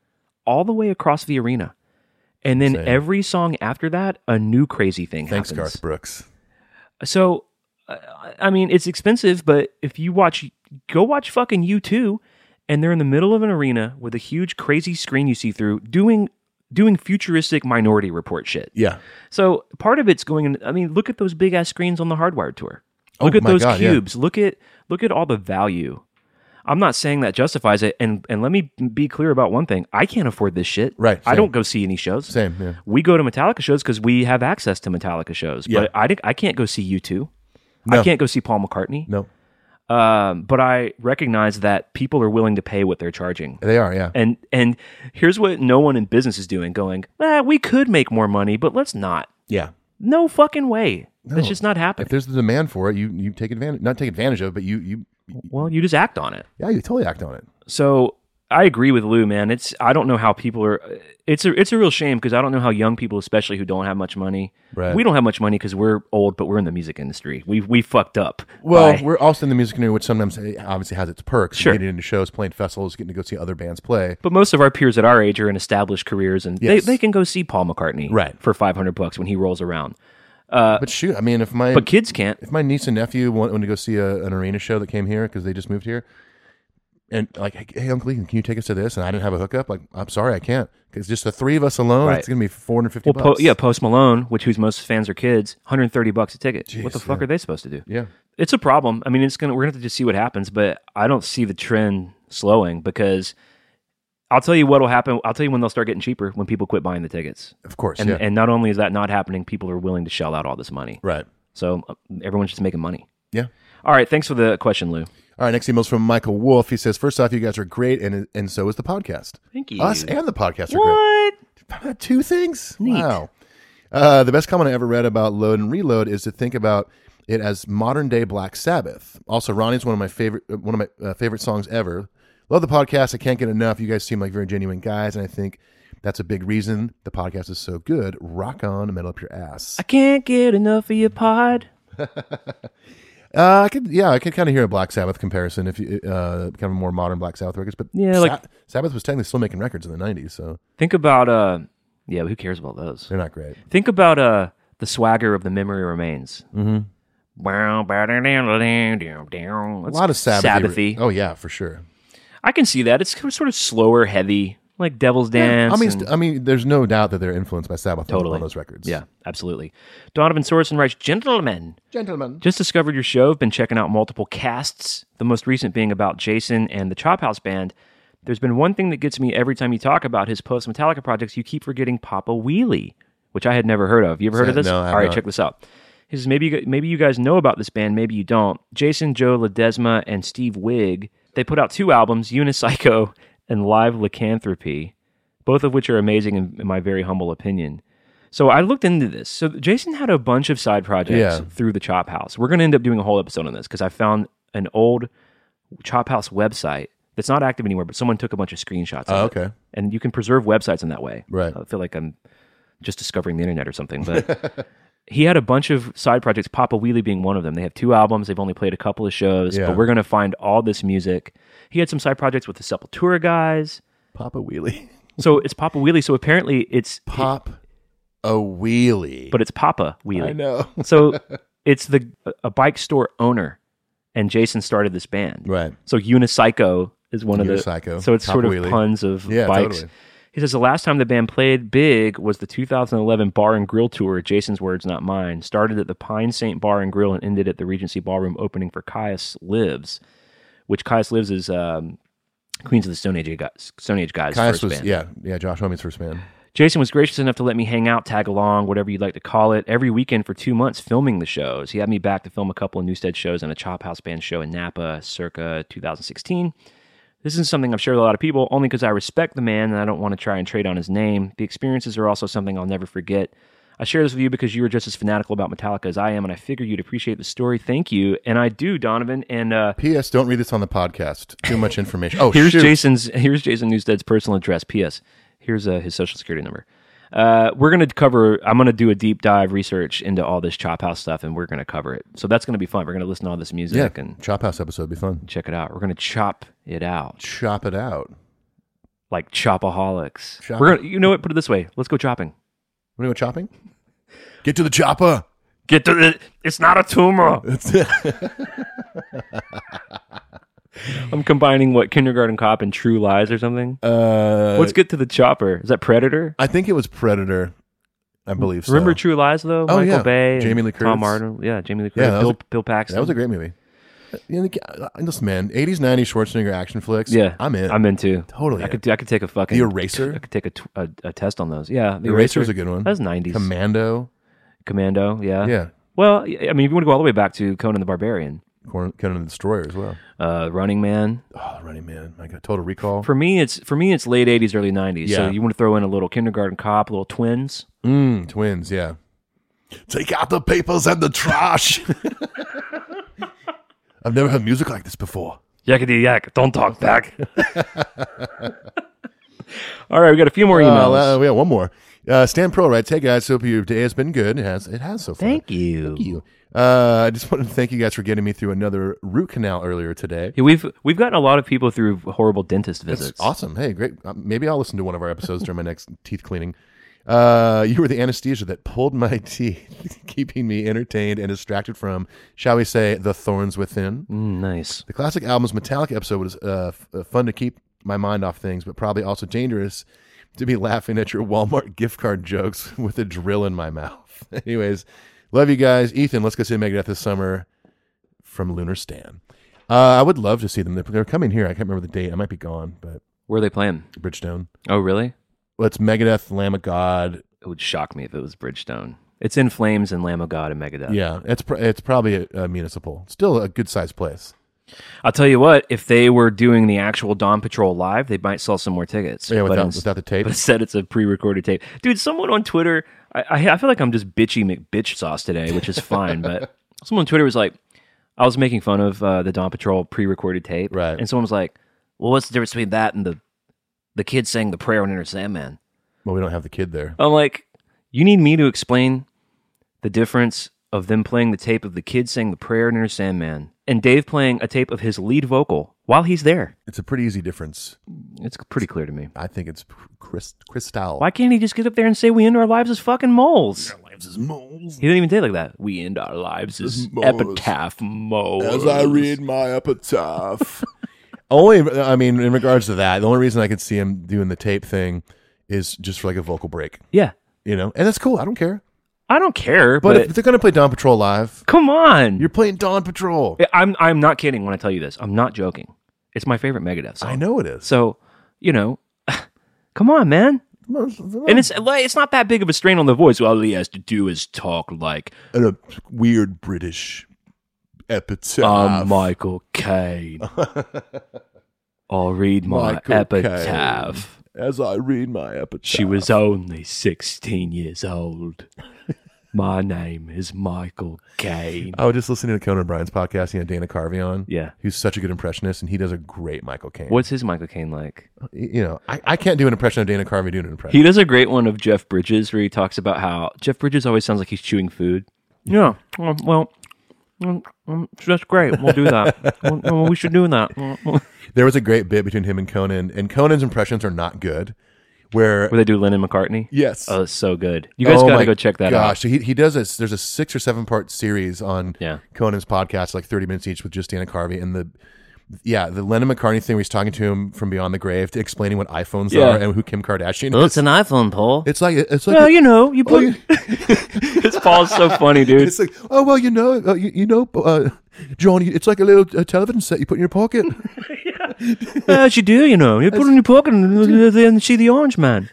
all the way across the arena. And then Insane. every song after that, a new crazy thing happens. Thanks, happens. Garth Brooks. So, uh, I mean, it's expensive, but if you watch, go watch fucking U2, and they're in the middle of an arena with a huge, crazy screen you see through doing doing futuristic Minority Report shit. Yeah. So part of it's going in. I mean, look at those big ass screens on the Hardwired tour. Oh Look at my those God, yeah. cubes. Look at look at all the value. I'm not saying that justifies it, and and let me be clear about one thing: I can't afford this shit. Right, I don't go see any shows. Same. Yeah. We go to Metallica shows because we have access to Metallica shows. Yeah. But I, I can't go see U2. No. I can't go see Paul McCartney. No. Um, but I recognize that people are willing to pay what they're charging. They are. Yeah. And and here's what no one in business is doing: going, ah, we could make more money, but let's not. Yeah. No fucking way. That's No. just not happening. If there's the demand for it, you you take advantage. Not take advantage of, it, but you you well, you just act on it. yeah you totally act on it. So I agree with Lou, man. It's I don't know how people are. It's a it's a real shame because I don't know how young people, especially who don't have much money. Right. We don't have much money because we're old, but we're in the music industry. We we fucked up. Well, by- we're also in the music industry, which sometimes eh, obviously has its perks. Sure. Getting into shows, playing festivals, getting to go see other bands play. but most of our peers at our age are in established careers, and Yes. they, they can go see Paul McCartney Right. for five hundred bucks when he rolls around. but shoot, I mean, if my But kids can't. if my niece and nephew want, want to go see a, an arena show that came here because they just moved here, and like, hey, Uncle Ethan, can you take us to this? And I didn't have a hookup. Like, I'm sorry, I can't. Because just the three of us alone, Right. it's gonna be 450 Well, po- yeah, Post Malone, which whose most fans are kids, 130 bucks a ticket. what the fuck yeah. are they supposed to do? yeah. It's a problem. I mean, it's gonna we're gonna have to just see what happens, but I don't see the trend slowing because I'll tell you what will happen. I'll tell you when they'll start getting cheaper when people quit buying the tickets. Of course, And yeah. and not only is that not happening, people are willing to shell out all this money. right. So uh, everyone's just making money. Yeah. All right, thanks for the question, Lou. All right, next email's from Michael Wolf. He says, First off, you guys are great, and and so is the podcast. Thank you. Us and the podcast are What? great. Two things? Wow. Uh, the best comment I ever read about Load and Reload is to think about it as modern day Black Sabbath. Also, Ronnie's one of my favorite uh, one of my uh, favorite songs ever. Love the podcast. I can't get enough. You guys seem like very genuine guys, and I think that's a big reason the podcast is so good. Rock on, metal up your ass. I can't get enough of your pod. Uh, I could, yeah, I could kind of hear a Black Sabbath comparison if you, uh, kind of more modern Black Sabbath records. But Yeah, like- Sabbath was technically still making records in the '90s. So Think about uh Yeah, who cares about those? They're not great. Think about uh the swagger of the memory remains. Mm-hmm. A lot of Sabbath. Sabbathy. Oh yeah, for sure. I can see that. It's sort of slower, heavy, like Devil's Dance. I mean, and- st- I mean, there's no doubt that they're influenced by Sabbath on- Totally. on those records. yeah, absolutely. Donovan Sorensen writes, "Gentlemen, gentlemen. Just discovered your show. I've been checking out multiple casts, the most recent being about Jason and the Chophouse Band. There's been one thing that gets me every time you talk about his post Metallica projects. You keep forgetting Papa Wheelie, which I had never heard of. You ever heard of this? No, I have All right, not. check this out. He says maybe you, maybe you guys know about this band, maybe you don't. Jason, Joe Ledesma, and Steve Wigg. They put out two albums, Unicycle and Live Lycanthropy, both of which are amazing in, in my very humble opinion. So I looked into this. So Jason had a bunch of side projects Yeah. through the Chophouse. We're going to end up doing a whole episode on this because I found an old Chophouse website that's not active anymore, but someone took a bunch of screenshots. Oh, of it. okay. And you can preserve websites in that way. Right. I feel like I'm just discovering the internet or something, but he had a bunch of side projects, Papa Wheelie being one of them. They have two albums. They've only played a couple of shows, Yeah. but we're going to find all this music. He had some side projects with the Sepultura guys. Papa wheelie. So it's Papa Wheelie. So apparently it's Pop a wheelie. but it's Papa Wheelie. I know. so it's the a bike store owner, and Jason started this band. Right. So Unicycle is one of Unicycle, the. So it's Papa sort of Wheelie. puns of Yeah, bikes. totally. He says the last time the band played big was the 2011 Bar and Grill tour. Jason's words, not mine. Started at the Pine Saint Bar and Grill and ended at the Regency Ballroom opening for Kyuss Lives, which Kyuss Lives is um, Queens of the Stone Age guys. Stone Age guys. Kyuss first was band. yeah yeah Josh Homme's first band. Jason was gracious enough to let me hang out, tag along, whatever you'd like to call it, every weekend for two months filming the shows. He had me back to film a couple of Newsted shows and a Chophouse Band show in Napa circa 2016. This is something I've shared with a lot of people only because I respect the man and I don't want to try and trade on his name. The experiences are also something I'll never forget. I share this with you because you were just as fanatical about Metallica as I am, and I figure you'd appreciate the story. Thank you. And I do, Donovan. And uh, P.S. Don't read this on the podcast. Too much information. Oh, here's shoot. Jason's here's Jason Newsted's personal address. P.S. Here's uh, his social security number. Uh, we're gonna cover. I'm gonna do a deep dive research into all this Chophouse stuff, and we're gonna cover it. So that's gonna be fun. We're gonna listen to all this music. Yeah, and Chophouse episode be fun. check it out. We're gonna chop it out Chop it out. like chopaholics. Chop- We're gonna. You know what? Put it this way. Let's go chopping. Want to go chopping? Get to the chopper. Get to the. It's not a tumor. I'm combining what Kindergarten Cop and True Lies or something. Uh, Let's get to the chopper. Is that Predator? I think it was Predator. I believe so. Remember True Lies though? Oh, Michael yeah. Bay, and Jamie Lee Curtis. Tom. Martin. Yeah, Jamie Lee Curtis. Yeah, that was Bill, a- Bill Paxton. That was a great movie. Listen, man, 80s, 90s Schwarzenegger action flicks. Yeah, I'm in. I'm into. Totally I in. could. I could take a fucking. The Eraser? I could take a, t- a, a test on those. Yeah, The Eraser is a good one. That was 90s. Commando. Commando. Yeah. Yeah. Well, I mean, if you want to go all the way back to Conan the Barbarian, Conan the Destroyer as well. uh, Running Man. Oh, Running Man. I got Total Recall. For me, it's for me, it's late 80s, early 90s. Yeah. So you want to throw in a little Kindergarten Cop, a little Twins. Mm, twins, yeah. Take out the papers and the trash. I've never heard music like this before. Yakety yak, don't talk back. all right, we got a few more emails. Uh, we got one more. Uh, Stan Pro writes, "Hey guys, hope your day has been good. It has. It has so far. Thank you. Thank you. Uh, I just wanted to thank you guys for getting me through another root canal earlier today. Yeah, we've we've gotten a lot of people through horrible dentist visits. It's awesome. Hey, great. Uh, maybe I'll listen to one of our episodes during my next teeth cleaning. Uh, you were the anesthesia that pulled my teeth, keeping me entertained and distracted from, shall we say, the thorns within. Mm, nice. The classic album's Metallica episode was uh, f- uh, fun to keep my mind off things, but probably also dangerous to be laughing at your Walmart gift card jokes with a drill in my mouth. Anyways, love you guys. Ethan, let's go see Megadeth this summer from Lunar Stan. Uh, I would love to see them. They're, they're coming here. I can't remember the date. I might be gone, but Where are they playing? Bridgestone. Oh, really? Well, it's Megadeth, Lamb of God. It would shock me if it was Bridgestone. It's in Flames and Lamb of God and Megadeth. Yeah, it's pr- it's probably a, a municipal. Still a good sized place. I'll tell you what, if they were doing the actual Dawn Patrol live, they might sell some more tickets. Yeah, without, ins- without the tape. But instead, it's a pre-recorded tape. Dude, someone on Twitter, I, I, feel like I'm just bitchy McBitch sauce today, which is fine. but someone on Twitter was like, I was making fun of uh, the Dawn Patrol pre-recorded tape, Right. And someone was like, "Well, what's the difference between that and the the kid saying the prayer on Enter Sandman?" Well, we don't have the kid there. I'm like, you need me to explain the difference of them playing the tape of the kid saying the prayer in Enter Sandman and Dave playing a tape of his lead vocal while he's there. It's a pretty easy difference. It's pretty clear to me. I think it's Chris, Crystal. Why can't he just get up there and say we end our lives as fucking moles? lives as moles. He didn't even say it like that. We end our lives as moles. epitaph moles. As I read my epitaph. only, I mean, in regards to that, the only reason I could see him doing the tape thing is just for like a vocal break, Yeah. you know, and that's cool. I don't care. I don't care, But, but, if they're gonna play Dawn Patrol live, come on. you're playing Dawn Patrol. I'm I'm not kidding when I tell you this. I'm not joking. It's my favorite Megadeth song. I know it is. So, you know, come on, man. And it's like, it's not that big of a strain on the voice. All he has to do is talk like And a weird British epitaph. I'm Michael Caine. I'll read my Michael epitaph. As I read my epitaph, She was only 16 years old. My name is Michael Caine. I was just listening to Conan O'Brien's podcast. He had Dana Carvey on. Yeah. Who's such a good impressionist, and he does a great Michael Caine. What's his Michael Caine like? Uh, you know, I, I can't do an impression of Dana Carvey doing an impression. He does a great one of Jeff Bridges where he talks about how Jeff Bridges always sounds like he's chewing food. Yeah, well, Mm, mm, that's great. We'll do that. We should do that. there was a great bit between him and Conan, and Conan's impressions are not good. Where Where they do Lennon McCartney. yes, Oh, it's so good. You guys Oh gotta go check that out. gosh, he he does this. There's a six or seven part series on Yeah. Conan's podcast, like 30 minutes each, with just Dana Carvey and the. Yeah, the Lennon McCartney thing where he's talking to him from beyond the grave, to explaining what iPhones Yeah. are and who Kim Kardashian Oh, is. it's an iPhone, Paul. It's like it's like well, a- you know, you put. you- this Paul's so funny, dude. It's like, oh well, you know, uh, you, you know, uh, John. It's like a little uh, television set you put in your pocket. Yeah. As you do, you know. You put it in your pocket and then see the orange man.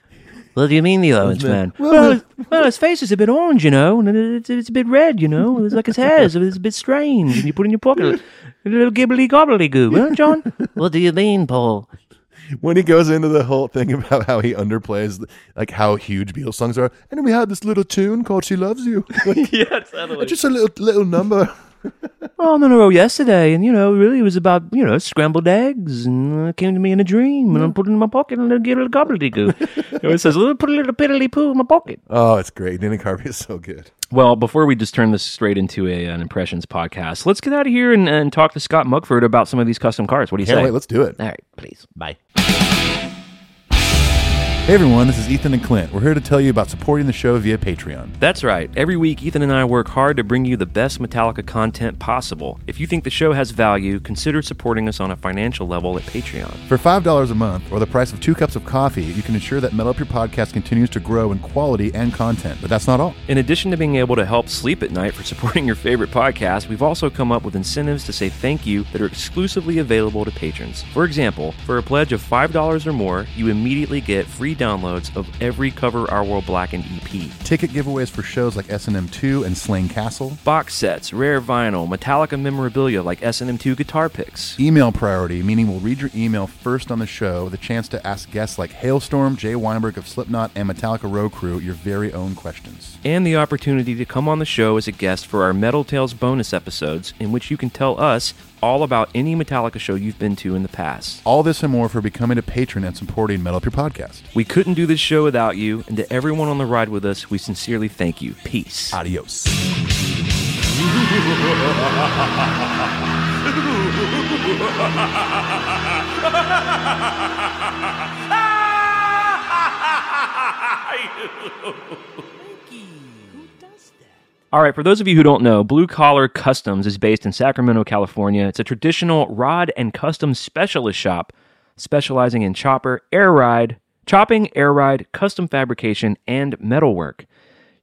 What do you mean the orange man? Well, well, his face is a bit orange, you know, and it's, it's a bit red, you know. It's like his hair is it's a bit strange, and you put it in your pocket. A little gibbly gobbly goo, huh, John? what do you mean, Paul? when he goes into the whole thing about how he underplays like how huge Beatles songs are, and we had this little tune called "She Loves You," Like, yeah, totally. just a little little number. Oh, no, no, no, yesterday, and, you know, really it was about, you know, scrambled eggs, and uh, it came to me in a dream, and I put it in my pocket, and then get a little gobbledygook. it says, put a little piddly poo in my pocket. Oh, it's great. Dana Carvey is so good. Well, before we just turn this straight into a, an impressions podcast, let's get out of here and, and talk to Scott Mugford about some of these custom cars. What do you Can't say? wait. Let's do it. All right, please. Bye. Hey everyone, this is Ethan and Clint. We're here to tell you about supporting the show via Patreon. That's right. Every week, Ethan and I work hard to bring you the best Metallica content possible. If you think the show has value, consider supporting us on a financial level at Patreon. For $5 a month, or the price of two cups of coffee, you can ensure that Metal Up Your Podcast continues to grow in quality and content. But that's not all. In addition to being able to help sleep at night for supporting your favorite podcast, we've also come up with incentives to say thank you that are exclusively available to patrons. For example, for a pledge of $5 or more, you immediately get free downloads of every Cover Our World Blackened EP. Ticket giveaways for shows like S&M2 and Slane Castle. Box sets, rare vinyl, Metallica memorabilia like S&M2 guitar picks. Email priority, meaning we'll read your email first on the show, with a chance to ask guests like Halestorm, Jay Weinberg of Slipknot, and Metallica Row Crew your very own questions. and the opportunity to come on the show as a guest for our Metal Tales bonus episodes, in which you can tell us all about any Metallica show you've been to in the past. All this and more for becoming a patron and supporting Metal Up Your Podcast. We couldn't do this show without you, and to everyone on the ride with us, we sincerely thank you. Peace. Adios. All right, for those of you who don't know, Blue Collar Customs is based in Sacramento, California. It's a traditional rod and custom specialist shop specializing in chopper, air ride, chopping, air ride, custom fabrication, and metalwork.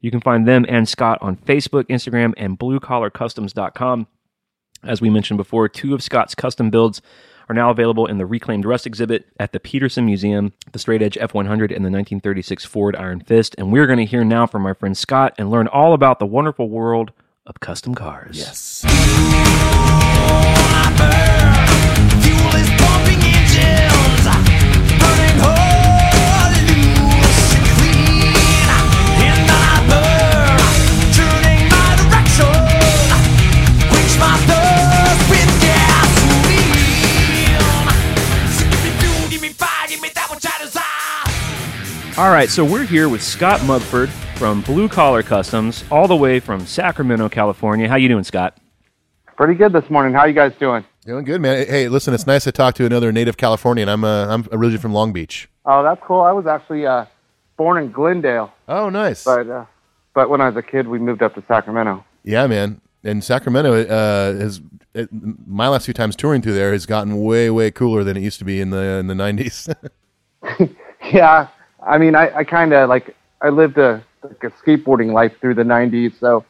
You can find them and Scott on Facebook, Instagram, and bluecollarcustoms.com. As we mentioned before, two of Scott's custom builds are now available in the Reclaimed Rust exhibit at the Petersen Museum, the Str8Edge F 100 and the 1936 Ford Iron Fist. And we're going to hear now from my friend Scott and learn all about the wonderful world of custom cars. Yes. All right, so we're here with Scott Mugford from Blue Collar Customs, all the way from Sacramento, California. How you doing, Scott? Pretty good this morning. How you guys doing? Doing good, man. Hey, listen, it's nice to talk to another native Californian. I'm uh, I'm originally from Long Beach. Oh, that's cool. I was actually uh, born in Glendale, Oh, nice. but uh, but when I was a kid, we moved up to Sacramento. Yeah, man. And Sacramento uh, has it, my last few times touring through there has gotten way way cooler than it used to be in the in the 90s. Yeah, I mean, I, I kind of like I lived a like a skateboarding life through the '90s, so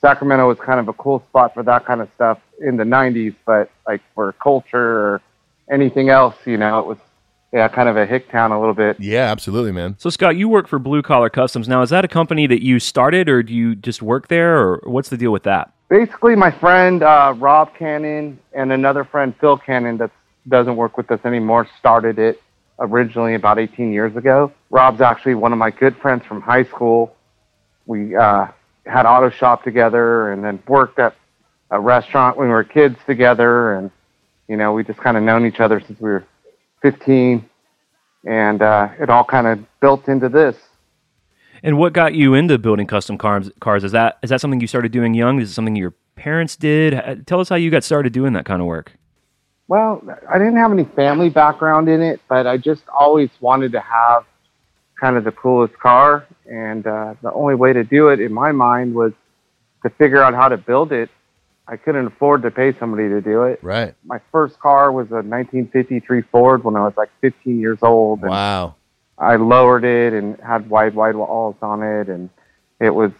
Sacramento was kind of a cool spot for that kind of stuff in the '90s. But like for culture or anything else, you know, it was yeah, kind of a hick town a little bit. yeah, absolutely, man. So, Scott, you work for Blue Collar Customs. Now, is that a company that you started, or do you just work there, or what's the deal with that? Basically, my friend uh, Rob Cannon and another friend Phil Cannon that doesn't work with us anymore started it originally about 18 years ago. Rob's actually one of my good friends from high school. We uh, had auto shop together and then worked at a restaurant when we were kids together. And, you know, we just kind of known each other since we were 15. And uh, it all kind of built into this. And what got you into building custom cars? Cars is that is that something you started doing young? Is it something your parents did? Tell us how you got started doing that kind of work. Well, I didn't have any family background in it, but I just always wanted to have kind of the coolest car. And uh, the only way to do it, in my mind, was to figure out how to build it. I couldn't afford to pay somebody to do it. Right. My first car was a 1953 Ford when I was like 15 years old. And Wow. I lowered it and had wide, wide walls on it. And it was,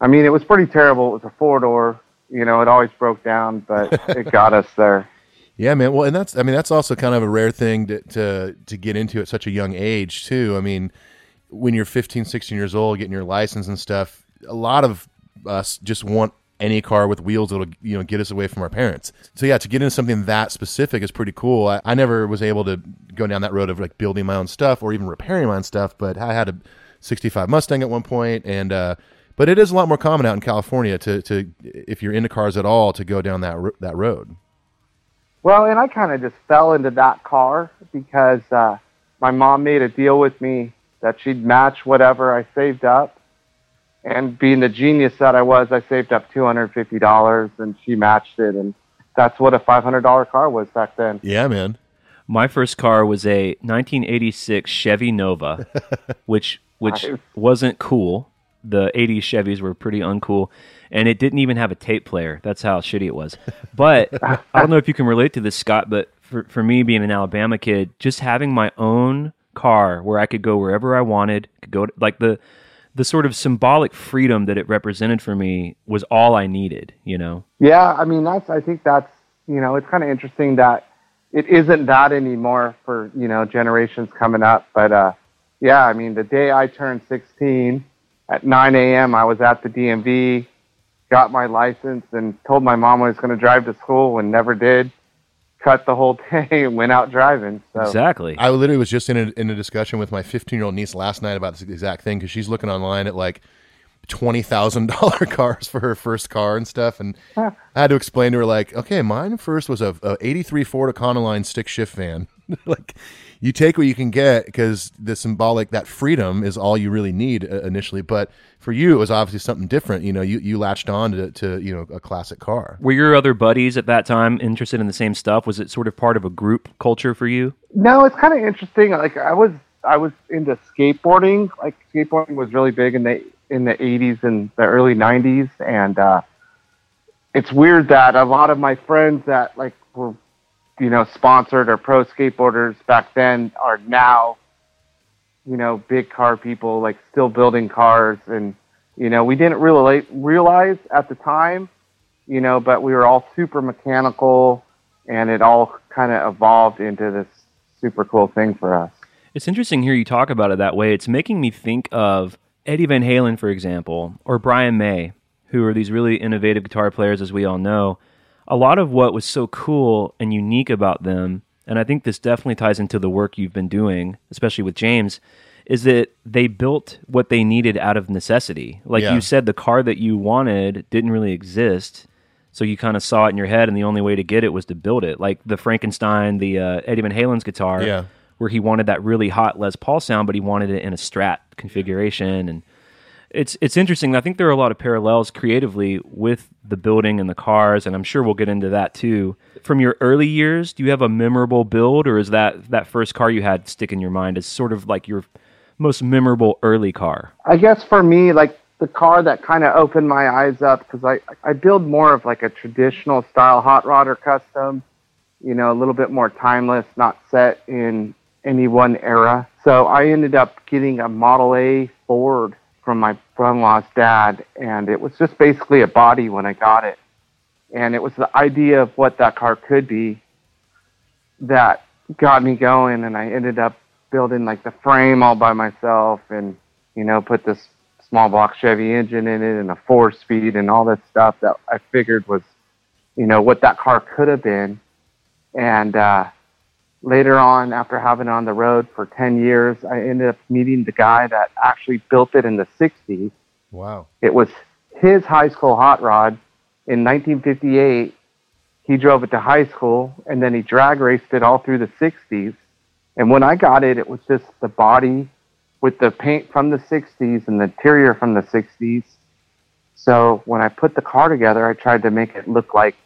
I mean, it was pretty terrible. It was a four door. You know, it always broke down, but it got us there. Yeah, man. Well, and that's I mean that's also kind of a rare thing to to to get into at such a young age too. I mean, when you're 15, 16 years old, getting your license and stuff, a lot of us just want any car with wheels that'll you know get us away from our parents. So yeah, to get into something that specific is pretty cool. I, I never was able to go down that road of like building my own stuff or even repairing my own stuff, but I had a 65 Mustang at one point and uh but it is a lot more common out in California to, to if you're into cars at all to go down that that road. Well, and I kind of just fell into that car because uh, my mom made a deal with me that she'd match whatever I saved up. And being the genius that I was, I saved up $250 and she matched it. And that's what a $500 car was back then. Yeah, man. My first car was a 1986 Chevy Nova, which which Nice. wasn't cool. The 80s Chevys were pretty uncool, and it didn't even have a tape player. That's how shitty it was. But I don't know if you can relate to this, Scott. But for for me, being an Alabama kid, just having my own car where I could go wherever I wanted, could go to, like the the sort of symbolic freedom that it represented for me was all I needed. You know. Yeah, I mean, that's, I think that's, you know, it's kind of interesting that it isn't that anymore for, you know, generations coming up. But, uh, yeah, I mean, the day I turned 16 at 9 a.m., I was at the DMV, got my license, and told my mom I was going to drive to school and never did. Cut the whole day and went out driving. So, Exactly. I literally was just in a, in a discussion with my 15 year old niece last night about this exact thing because she's looking online at like twenty thousand dollar cars for her first car and stuff, and I had to explain to her like, okay, mine first was a, a '83 Ford Econoline stick shift van. like, you take what you can get because the symbolic that freedom is all you really need uh, initially. But for you, it was obviously something different. You know, you you latched on to, to you know a classic car. Were your other buddies at that time interested in the same stuff? Was it sort of part of a group culture for you? No, it's kind of interesting. Like I was, I was into skateboarding. Like skateboarding was really big in the in the '80s and the early '90s, and uh, it's weird that a lot of my friends that like were, you know, sponsored or pro skateboarders back then are now, you know, big car people, like still building cars, and you know, we didn't really realize at the time, you know, but we were all super mechanical, and it all kind of evolved into this super cool thing for us. It's interesting hear you talk about it that way. It's making me think of Eddie Van Halen, for example, or Brian May, who are these really innovative guitar players, as we all know. A lot of what was so cool and unique about them, and I think this definitely ties into the work you've been doing, especially with James, is that they built what they needed out of necessity. Like Yeah. you said, the car that you wanted didn't really exist. So you kind of saw it in your head, and the only way to get it was to build it. Like the Frankenstein, the uh, Eddie Van Halen's guitar, Yeah. where he wanted that really hot Les Paul sound, but he wanted it in a Strat configuration, and It's it's interesting. I think there are a lot of parallels creatively with the building and the cars, and I'm sure we'll get into that too. From your early years, do you have a memorable build, or is that that first car you had stick in your mind as sort of like your most memorable early car? I guess for me, like the car that kind of opened my eyes up because I I build more of like a traditional style hot rod or custom, you know, a little bit more timeless, not set in any one era. So I ended up getting a Model A Ford from my brother-in-law's dad, and it was just basically a body when I got it, and it was the idea of what that car could be that got me going, and I ended up building like the frame all by myself, and you know, put this small block Chevy engine in it and a four speed and all this stuff that I figured was, you know, what that car could have been. And uh, later on, after having it on the road for 10 years, I ended up meeting the guy that actually built it in the 60s. Wow. It was his high school hot rod in 1958. He drove it to high school and then he drag raced it all through the 60s. And when I got it, it was just the body with the paint from the 60s and the interior from the 60s. So when I put the car together, I tried to make it look like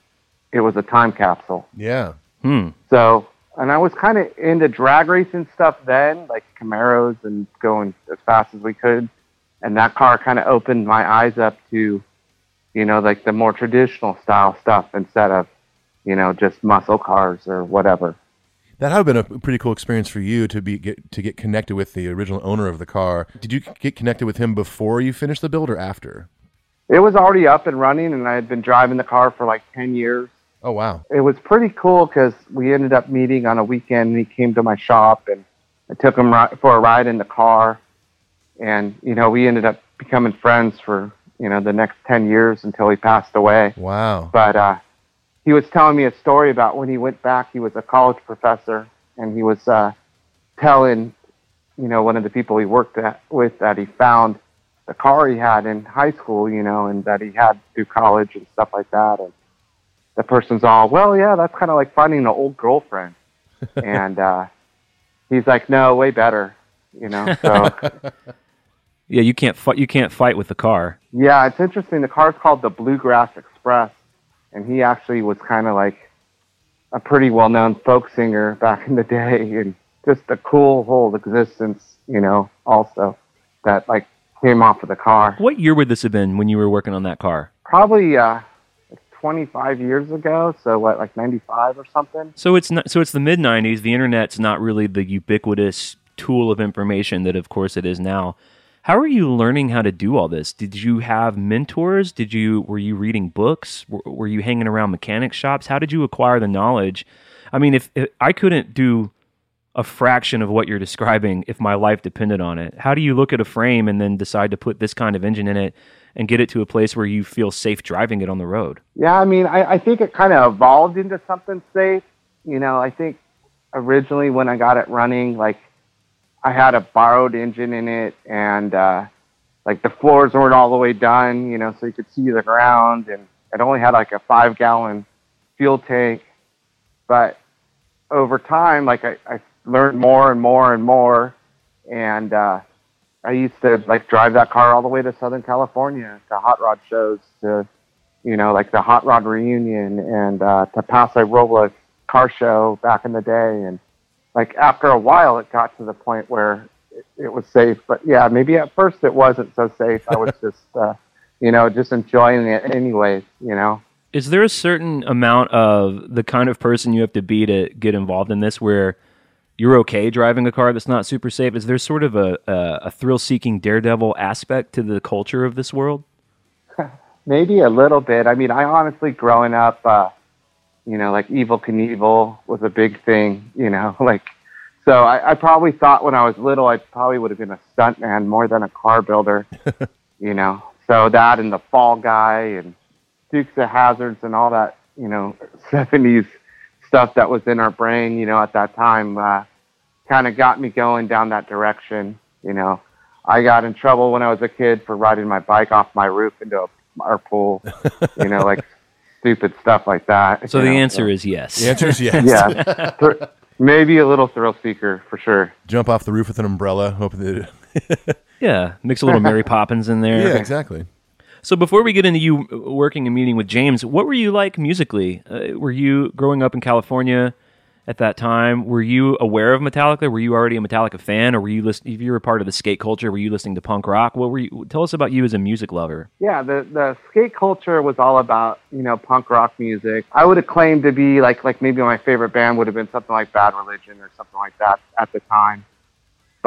it was a time capsule. Yeah. Hmm. So, and I was kind of into drag racing stuff then, like Camaros and going as fast as we could. And that car kind of opened my eyes up to, you know, like the more traditional style stuff instead of, you know, just muscle cars or whatever. That had been a pretty cool experience for you to be get to get connected with the original owner of the car. Did you get connected with him before you finished the build or after? It was already up and running, and I had been driving the car for like 10 years. Oh wow. it was pretty cool because we ended up meeting on a weekend and he came to my shop and I took him for a ride in the car and you know we ended up becoming friends for you know the next 10 years until he passed away Wow. but uh he was telling me a story about when he went back he was a college professor and he was uh telling you know one of the people he worked at, with that he found the car he had in high school you know and that he had through college and stuff like that and the person's all, well, yeah, that's kind of like finding an old girlfriend. and uh, he's like, no, way better, you know. So Yeah, you can't fight. You can't fight with the car. yeah, it's interesting. The car's called the Bluegrass Express, and he actually was kind of like a pretty well-known folk singer back in the day, and just a cool whole existence, you know. Also, that like came off of the car. What year would this have been when you were working on that car? Probably uh, 25 years ago. So what, like 95 or something? So it's not. So it's the mid '90s. The internet's not really the ubiquitous tool of information that, of course, it is now. How are you learning how to do all this? Did you have mentors? Did you were you reading books? Were, were you hanging around mechanic shops? How did you acquire the knowledge? I mean, if, if I couldn't do a fraction of what you're describing if my life depended on it, how do you look at a frame and then decide to put this kind of engine in it and get it to a place where you feel safe driving it on the road? Yeah, I mean, I, I think it kind of evolved into something safe. You know, I think originally when I got it running, like I had a borrowed engine in it, and uh, like the floors weren't all the way done, you know, so you could see the ground, and it only had like a five gallon fuel tank. But over time, like I, I learned more and more and more, and uh, I used to like drive that car all the way to Southern California to hot rod shows to you know, like the Hot Rod reunion and uh, to Paso Robles car show back in the day. And like after a while, it got to the point where it, it was safe. But yeah, maybe at first it wasn't so safe. I was just, uh, you know, just enjoying it anyways, you know. Is there a certain amount of the kind of person you have to be to get involved in this where you're okay driving a car that's not super safe? Is there sort of a, a, a thrill seeking daredevil aspect to the culture of this world? Maybe a little bit. I mean, I honestly, growing up, uh, you know, like Evel Knievel was a big thing, you know, like, so I, I probably thought when I was little, I probably would have been a stuntman more than a car builder, you know. So that and the Fall Guy and Dukes of Hazards and all that, you know, 70s stuff that was in our brain, you know, at that time, uh, kind of got me going down that direction, you know. I got in trouble when I was a kid for riding my bike off my roof into a our pool, you know, like stupid stuff like that. So the know, answer is yes. The answer is yes. yeah, Thr- maybe a little thrill seeker for sure. Jump off the roof with an umbrella, hoping that Yeah, mix a little Mary Poppins in there. Yeah, exactly. So before we get into you working and meeting with James, what were you like musically? Uh, were you growing up in California at that time? Were you aware of Metallica? Were you already a Metallica fan, or were you? If you were part of the skate culture, were you listening to punk rock? What were you? Tell us about you as a music lover. Yeah, the the skate culture was all about you know punk rock music. I would have claimed to be like like maybe my favorite band would have been something like Bad Religion or something like that at the time.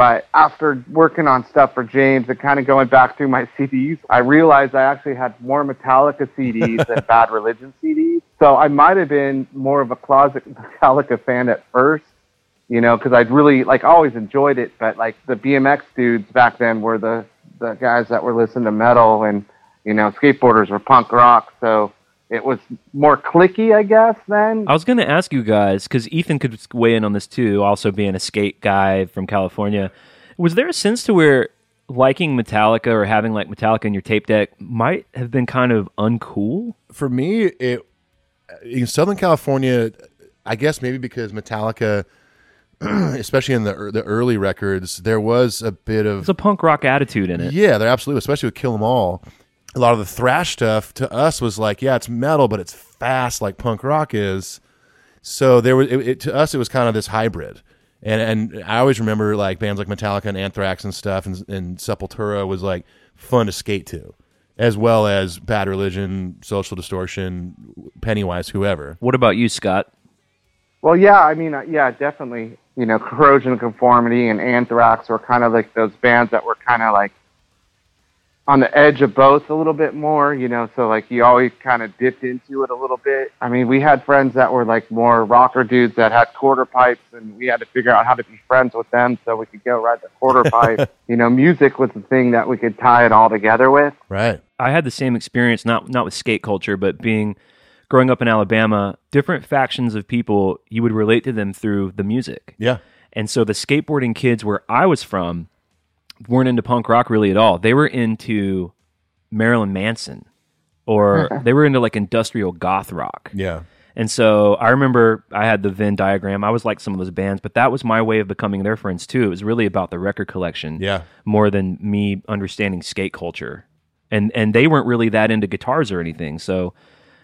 But after working on stuff for James and kind of going back through my CDs, I realized I actually had more Metallica CDs than Bad Religion CDs. So I might have been more of a closet Metallica fan at first, you know, because I'd really like always enjoyed it. But like the BMX dudes back then were the the guys that were listening to metal, and you know, skateboarders were punk rock. So it was more cliquey, I guess. Then I was going to ask you guys because Ethan could weigh in on this too. Also, being a skate guy from California, was there a sense to where liking Metallica or having like Metallica in your tape deck might have been kind of uncool? For me, it in Southern California, I guess maybe because Metallica, especially in the the early records, there was a bit of There's a punk rock attitude in it. Yeah, they're absolutely, especially with Kill 'Em All. A lot of the thrash stuff to us was like, yeah, it's metal, but it's fast like punk rock is. So there was it, it, to us, it was kind of this hybrid. And and I always remember like bands like Metallica and Anthrax and stuff, and, and Sepultura was like fun to skate to, as well as Bad Religion, Social Distortion, Pennywise, whoever. What about you, Scott? Well, yeah, I mean, uh, yeah, definitely. You know, Corrosion of Conformity and Anthrax were kind of like those bands that were kind of like on the edge of both a little bit more, you know, so like you always kind of dipped into it a little bit. I mean, we had friends that were like more rocker dudes that had quarter pipes and we had to figure out how to be friends with them so we could go ride the quarter pipe. You know, music was the thing that we could tie it all together with. Right. I had the same experience, not not with skate culture, but being growing up in Alabama, different factions of people, you would relate to them through the music. Yeah. And so the skateboarding kids where I was from weren't into punk rock really at all. They were into Marilyn Manson or they were into like industrial goth rock. Yeah. And so I remember I had the Venn diagram. I was like some of those bands, but that was my way of becoming their friends too. It was really about the record collection Yeah. more than me understanding skate culture. And and they weren't really that into guitars or anything. So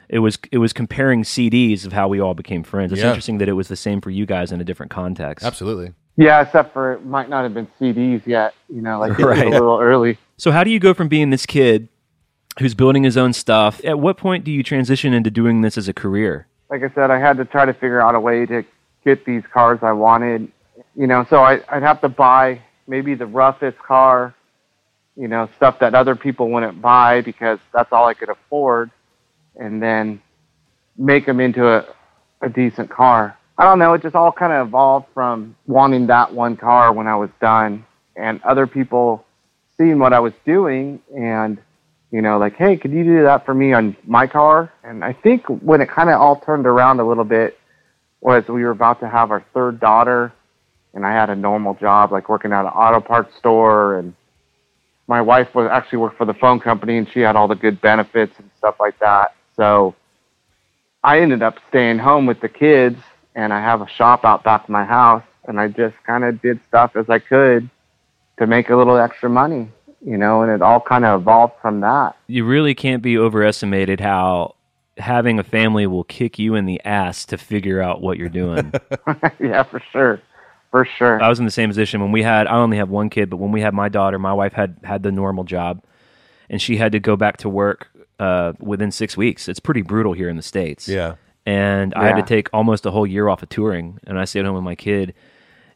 it was it was comparing CDs of how we all became friends. It's Yeah. interesting that it was the same for you guys in a different context. Absolutely. Yeah, except for it might not have been CDs yet, you know, like it was Right. a little early. So how do you go from being this kid who's building his own stuff? At what point do you transition into doing this as a career? like I said, I had to try to figure out a way to get these cars I wanted. You know, so I, I'd have to buy maybe the roughest car, you know, stuff that other people wouldn't buy because that's all I could afford, and then make them into a, a decent car. I don't know. It just all kind of evolved from wanting that one car when I was done, and other people seeing what I was doing and you know, like, hey, could you do that for me on my car? And I think when it kind of all turned around a little bit was we were about to have our third daughter, and I had a normal job, like working at an auto parts store, and my wife was actually worked for the phone company, and she had all the good benefits and stuff like that. So I ended up staying home with the kids, and I have a shop out back of my house, and I just kind of did stuff as I could to make a little extra money, you know, and it all kind of evolved from that. You really can't be overestimated how having a family will kick you in the ass to figure out what you're doing. yeah, for sure, for sure. I was in the same position when we had. I only have one kid, but when we had my daughter, my wife had had the normal job, and she had to go back to work uh, within six weeks. It's pretty brutal here in the states. Yeah. And I had to take almost a whole year off of touring, and I stayed home with my kid,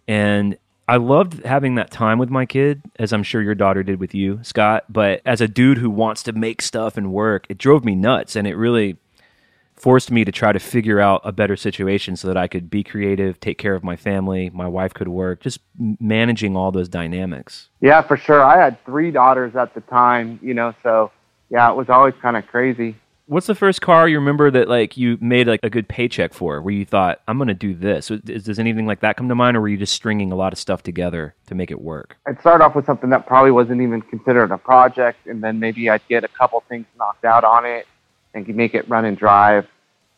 and I loved having that time with my kid, as I'm sure your daughter did with you, Scott. But as a dude who wants to make stuff and work, it drove me nuts, and it really forced me to try to figure out a better situation so that I could be creative, take care of my family, my wife could work, just managing all those dynamics. Yeah, for sure. I had three daughters at the time, you know, so yeah, it was always kind of crazy. What's the first car you remember that like you made like a good paycheck for, where you thought I'm going to do this? Is, does anything like that come to mind, or were you just stringing a lot of stuff together to make it work? I'd start off with something that probably wasn't even considered a project, and then maybe I'd get a couple things knocked out on it and make it run and drive,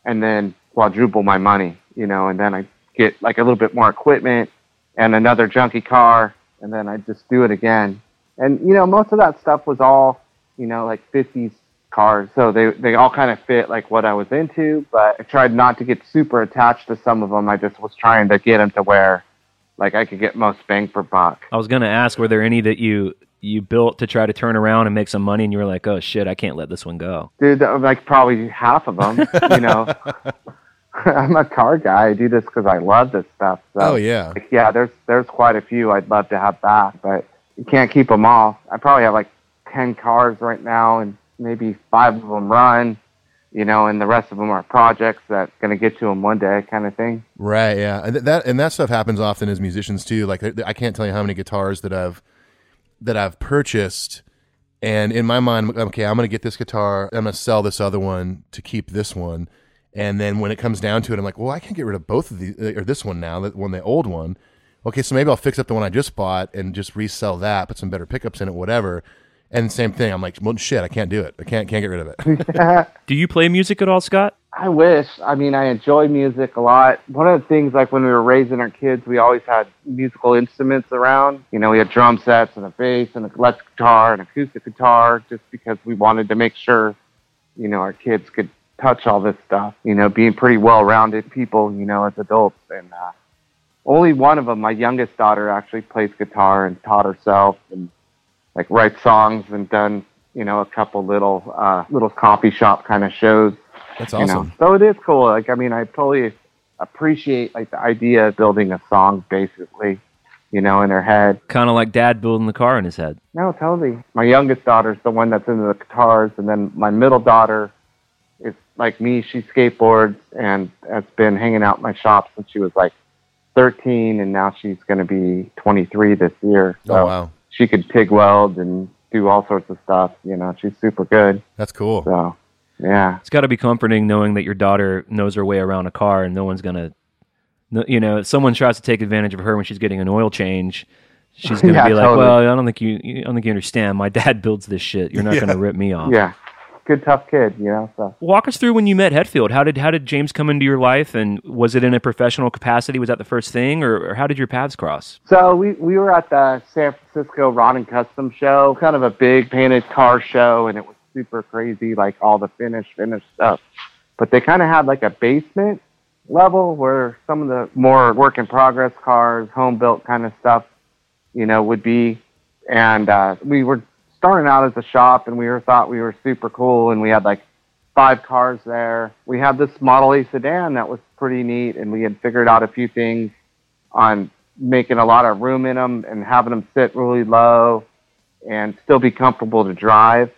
and then quadruple my money, you know, and then I get like a little bit more equipment and another junky car, and then I just do it again. and you know, most of that stuff was all you know like '50s cars, so they they all kind of fit like what I was into. But I tried not to get super attached to some of them. I just was trying to get them to where like I could get most bang for buck. I was gonna ask, were there any that you you built to try to turn around and make some money, and you were like, oh shit, I can't let this one go. dude like probably half of them you know i'm a car guy i do this because i love this stuff so Oh, yeah. like, yeah there's there's quite a few i'd love to have back but you can't keep them all i probably have like 10 cars right now and maybe five of them run you know and the rest of them are projects that's going to get to them one day kind of thing Right. Yeah. And that and that stuff happens often as musicians too. Like I can't tell you how many guitars that I've that I've purchased, and in my mind, okay, I'm going to get this guitar. I'm going to sell this other one to keep this one. And then when it comes down to it, I'm like, well, I can get rid of both of these uh, or this one now, that one, the old one. Okay, so maybe I'll fix up the one I just bought and just resell that, put some better pickups in it, whatever. And same thing, I'm like, well, shit, I can't do it. I can't can't get rid of it. Do you play music at all, Scott? I wish. I mean, I enjoy music a lot. One of the things, like when we were raising our kids, we always had musical instruments around. You know, we had drum sets and a bass and an electric guitar and acoustic guitar, just because we wanted to make sure, you know, our kids could touch all this stuff. You know, being pretty well-rounded people, you know, as adults. And uh, only one of them, my youngest daughter, actually plays guitar and taught herself and like write songs and done, you know, a couple little uh, little coffee shop kind of shows. That's you awesome. know so it is cool. Like i mean i totally appreciate like the idea of building a song basically you know in her head. Kind of like Dad building the car in his head. no totally. My youngest daughter's the one that's into the guitars and then my middle daughter is like me. She skateboards and has been hanging out in my shop since she was like 13 and now she's going to be 23 this year. So Oh wow, she could TIG weld and do all sorts of stuff you know she's super good that's cool. so yeah It's got to be comforting knowing that your daughter knows her way around a car and no one's gonna, you know, if someone tries to take advantage of her when she's getting an oil change. She's gonna Yeah, be like, totally. "Well, I don't think you, I don't think you understand. My dad builds this shit. You're not gonna rip me off." yeah good tough kid you know so Walk us through when you met Hetfield. How did how did James come into your life, and was it in a professional capacity? Was that the first thing, or, or how did your paths cross? So we, we were at the San Francisco Rod and Custom show, kind of a big painted car show, and it was super crazy, like all the finished finished stuff. But they kind of had like a basement level where some of the more work in progress cars, home built kind of stuff, you know, would be. And uh, we were starting out as a shop, and we were thought we were super cool, and we had like five cars there. We had this Model A sedan that was pretty neat, and we had figured out a few things on making a lot of room in them and having them sit really low and still be comfortable to drive.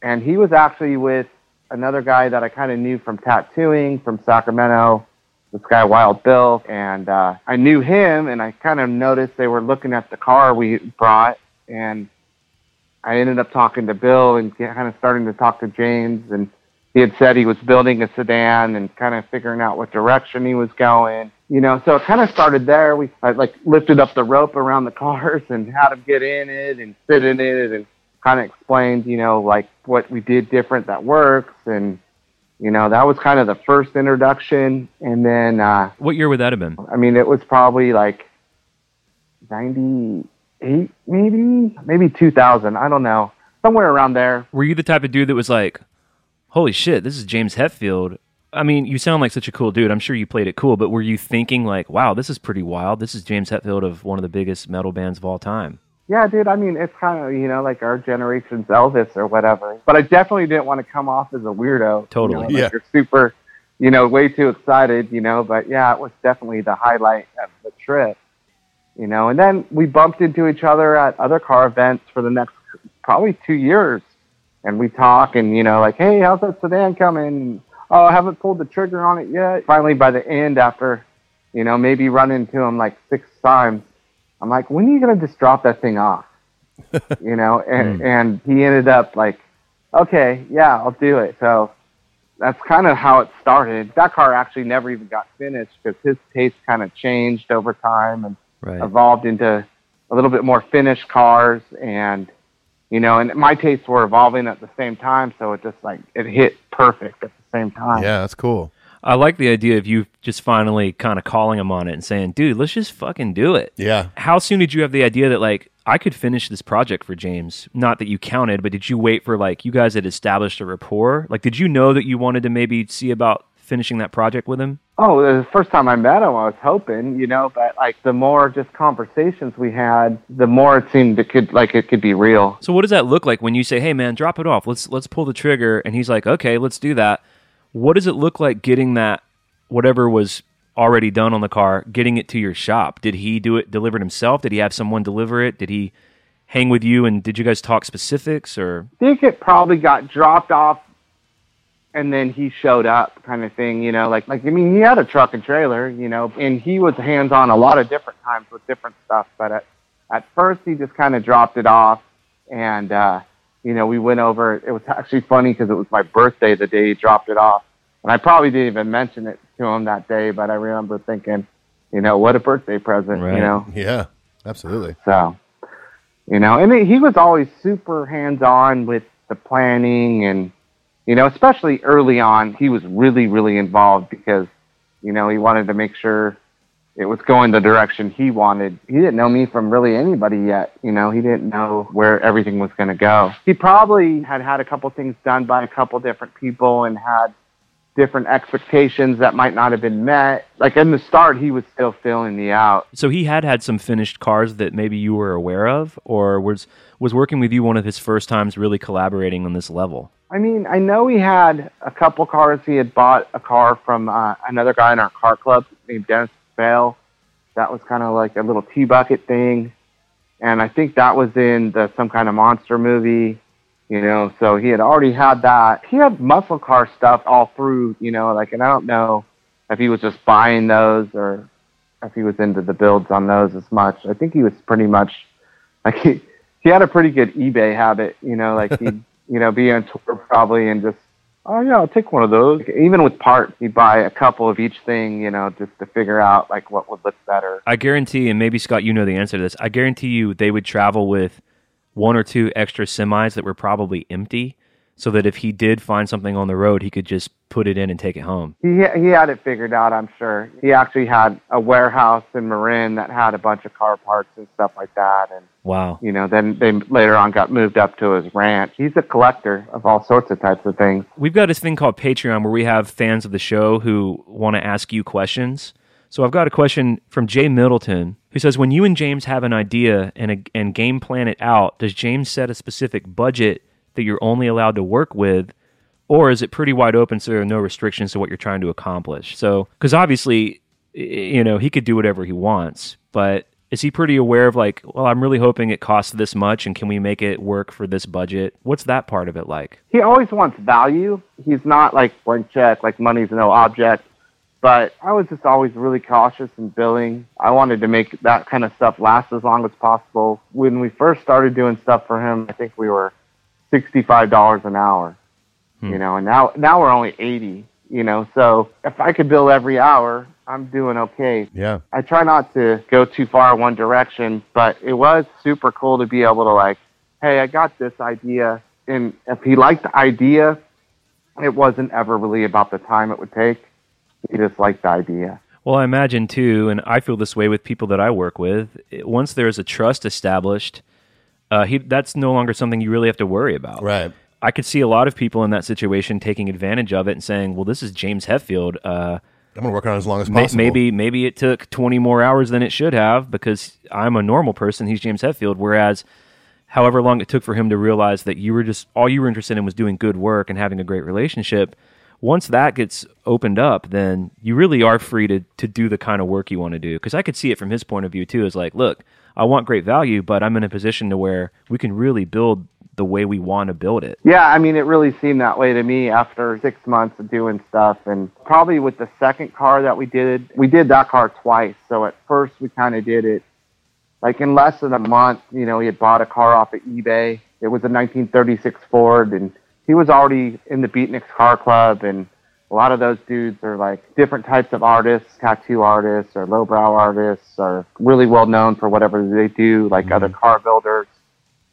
And he was actually with another guy that I kind of knew from tattooing from Sacramento, this guy Wild Bill, and uh, I knew him, and I kind of noticed they were looking at the car we brought, and I ended up talking to Bill and kind of starting to talk to James, and he had said he was building a sedan and kind of figuring out what direction he was going. You know, so it kind of started there. We I, like lifted up the rope around the cars and had him get in it and sit in it and kind of explained, you know, like what we did different that works and you know, that was kind of the first introduction and then uh What year would that have been? I mean, it was probably like 98 maybe, maybe 2000, I don't know. Somewhere around there. Were you the type of dude that was like, "Holy shit, this is James Hetfield"? I mean, you sound like such a cool dude. I'm sure you played it cool, but were you thinking like, "Wow, this is pretty wild. This is James Hetfield of one of the biggest metal bands of all time." Yeah, dude. I mean, it's kind of you know like our generation's Elvis or whatever. But I definitely didn't want to come off as a weirdo. Totally. You know, like Yeah. You're super, you know, way too excited. You know, but yeah, it was definitely the highlight of the trip. You know, and then we bumped into each other at other car events for the next probably two years, and we talk and you know like, hey, how's that sedan coming? Oh, I haven't pulled the trigger on it yet. Finally, by the end, after you know maybe running into him like six times. I'm like, when are you gonna just drop that thing off? you know, and hmm. and he ended up like, okay, yeah, I'll do it. So that's kind of how it started. That car actually never even got finished because his taste kind of changed over time and Right. evolved into a little bit more finished cars and you know, and my tastes were evolving at the same time, so it just like it hit perfect at the same time. Yeah, that's cool. I like the idea of you just finally kind of calling him on it and saying, "Dude, let's just fucking do it." Yeah. How soon did you have the idea that like I could finish this project for James. Not that you counted, but did you wait for like you guys had established a rapport? Like, did you know that you wanted to maybe see about finishing that project with him? Oh, the first time I met him, I was hoping, you know, but like the more just conversations we had, the more it seemed it could like it could be real. So what does that look like when you say, "Hey, man, drop it off. Let's let's pull the trigger," and he's like, "Okay, let's do that." What does it look like getting that whatever was already done on the car, getting it to your shop? Did he do it, deliver it himself? Did he have someone deliver it? Did he hang with you? And did you guys talk specifics or? I think it probably got dropped off and then he showed up kind of thing, you know, like like I mean he had a truck and trailer, you know, and he was hands on a lot of different times with different stuff, but at at first he just kind of dropped it off and uh you know, we went over it was actually funny because it was my birthday the day he dropped it off. And I probably didn't even mention it to him that day, but I remember thinking, you know, what a birthday present, Right. you know. Yeah, absolutely. So, you know, and he was always super hands on with the planning and, you know, especially early on, he was really, really involved because, you know, he wanted to make sure it was going the direction he wanted. He didn't know me from really anybody yet. You know, he didn't know where everything was going to go. He probably had had a couple things done by a couple different people and had different expectations that might not have been met. Like in the start, he was still filling me out. So he had had some finished cars that maybe you were aware of, or was was working with you one of his first times really collaborating on this level. I mean, I know he had a couple cars. He had bought a car from uh, another guy in our car club named Dennis Bale. That was kind of like a little T bucket thing, and I think that was in the some kind of monster movie. You know, so he had already had that. He had muscle car stuff all through. You know, like, and I don't know if he was just buying those or if he was into the builds on those as much. I think he was pretty much like he he had a pretty good eBay habit. You know, like he'd you know be on tour probably and just oh yeah I'll take one of those. Even with parts, he'd buy a couple of each thing. You know, just to figure out like what would look better. I guarantee, and maybe Scott, you know the answer to this. I guarantee you, they would travel with one or two extra semis that were probably empty, so that if he did find something on the road, he could just put it in and take it home. He he had it figured out. I'm sure. He actually had a warehouse in Marin that had a bunch of car parts and stuff like that. And Wow. you know, then they later on got moved up to his ranch. He's a collector of all sorts of types of things. We've got this thing called Patreon where we have fans of the show who want to ask you questions. So I've got a question from Jay Middleton who says, "When you and James have an idea and a, and game plan it out, does James set a specific budget that you're only allowed to work with, or is it pretty wide open so there are no restrictions to what you're trying to accomplish?" So, because obviously, you know, he could do whatever he wants, but is he pretty aware of like, well, I'm really hoping it costs this much, and can we make it work for this budget? What's that part of it like? He always wants value. He's not like blank check, like money's no object. But I was just always really cautious in billing. I wanted to make that kind of stuff last as long as possible. When we first started doing stuff for him, I think we were sixty-five dollars an hour. You hmm. know, and now now we're only eighty. You know, so if I could bill every hour, I'm doing okay. Yeah. I try not to go too far one direction, but it was super cool to be able to like, hey, I got this idea, and if he liked the idea, it wasn't ever really about the time it would take. He just liked the idea. Well, I imagine too, and I feel this way with people that I work with. Once there's a trust established, uh, he, that's no longer something you really have to worry about. Right. I could see a lot of people in that situation taking advantage of it and saying, "Well, this is James Hetfield. Uh, I'm gonna work on it as long as may- possible. maybe maybe it took 20 more hours than it should have because I'm a normal person. He's James Hetfield. Whereas, however long it took for him to realize that you were just all you were interested in was doing good work and having a great relationship. Once that gets opened up, then you really are free to to do the kind of work you want to do. Because I could see it from his point of view too. Is like, look, I want great value, but I'm in a position to where we can really build the way we want to build it. Yeah, I mean, it really seemed that way to me after six months of doing stuff. And probably with the second car that we did, we did that car twice. So at first, we kind of did it like in less than a month. You know, he had bought a car off of eBay. It was a 1936 Ford, and he was already in the Beatniks Car Club. And a lot of those dudes are like different types of artists, tattoo artists, or lowbrow artists, or really well known for whatever they do, like mm-hmm. other car builders.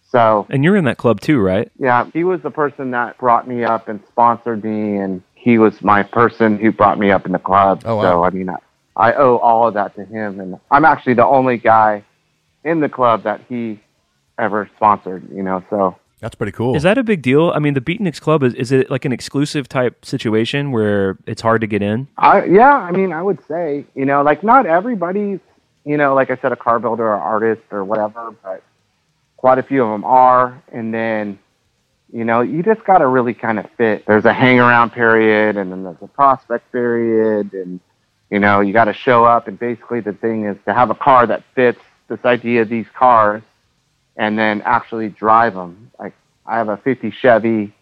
So And you're in that club too, right? yeah, he was the person that brought me up and sponsored me, and he was my person who brought me up in the club. Oh, wow. So I mean, I, I owe all of that to him, and I'm actually the only guy in the club that he ever sponsored. You know, so That's pretty cool. Is that a big deal? I mean, the Beatniks Club is is it like an exclusive type situation where it's hard to get in? I yeah, I mean, I would say, you know, like not everybody's, you know, like I said, a car builder or artist or whatever, but quite a few of them are. And then, you know, you just got to really kind of fit. There's a hang around period, and then there's a prospect period, and you know, you got to show up. And basically, the thing is to have a car that fits this idea of these cars, and then actually drive them. Like I have a '50 Chevy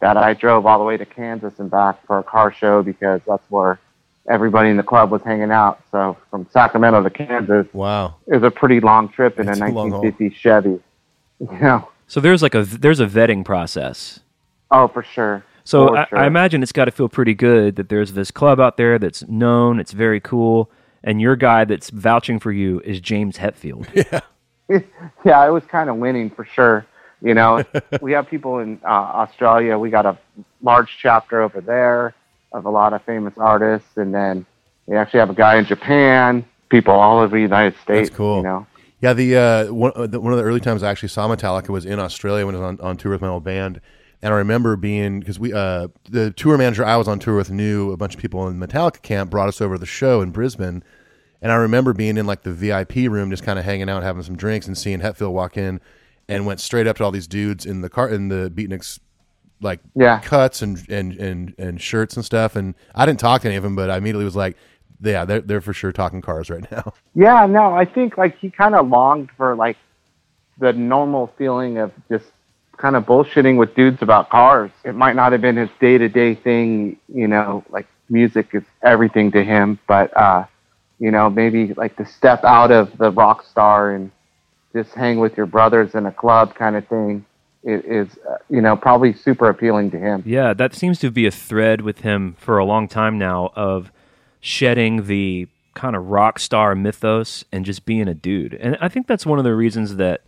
that I drove all the way to Kansas and back for a car show because that's where everybody in the club was hanging out. So from Sacramento to Kansas wow. is a pretty long trip in It's a a long 1950 Chevy. You know, So there's like a there's a vetting process. oh for sure. So For I, sure. I imagine it's got to feel pretty good that there's this club out there that's known, it's very cool, and your guy that's vouching for you is James Hetfield. yeah, it was kind of winning for sure. You know, we have people in uh, Australia. We got a large chapter over there of a lot of famous artists, and then we actually have a guy in Japan. People all over the United States. cool. You know, Yeah, the, uh, one, uh, the one of the early times I actually saw Metallica was in Australia when I was on, on tour with my old band, and I remember being because we uh, the tour manager I was on tour with knew a bunch of people in Metallica camp brought us over to the show in Brisbane, and I remember being in like the VIP room just kind of hanging out having some drinks and seeing Hetfield walk in and went straight up to all these dudes in the car in the Beatniks like Yeah. cuts and, and and and shirts and stuff and I didn't talk to any of them but I immediately was like yeah they're they're for sure talking cars right now Yeah, no, I think like he kind of longed for like the normal feeling of just kind of bullshitting with dudes about cars. It might not have been his day to day thing, you know, like music is everything to him, but uh, you know, maybe like to step out of the rock star and just hang with your brothers in a club kind of thing i- is, uh, you know, probably super appealing to him. Yeah, that seems to be a thread with him for a long time now of shedding the kind of rock star mythos and just being a dude. And I think that's one of the reasons that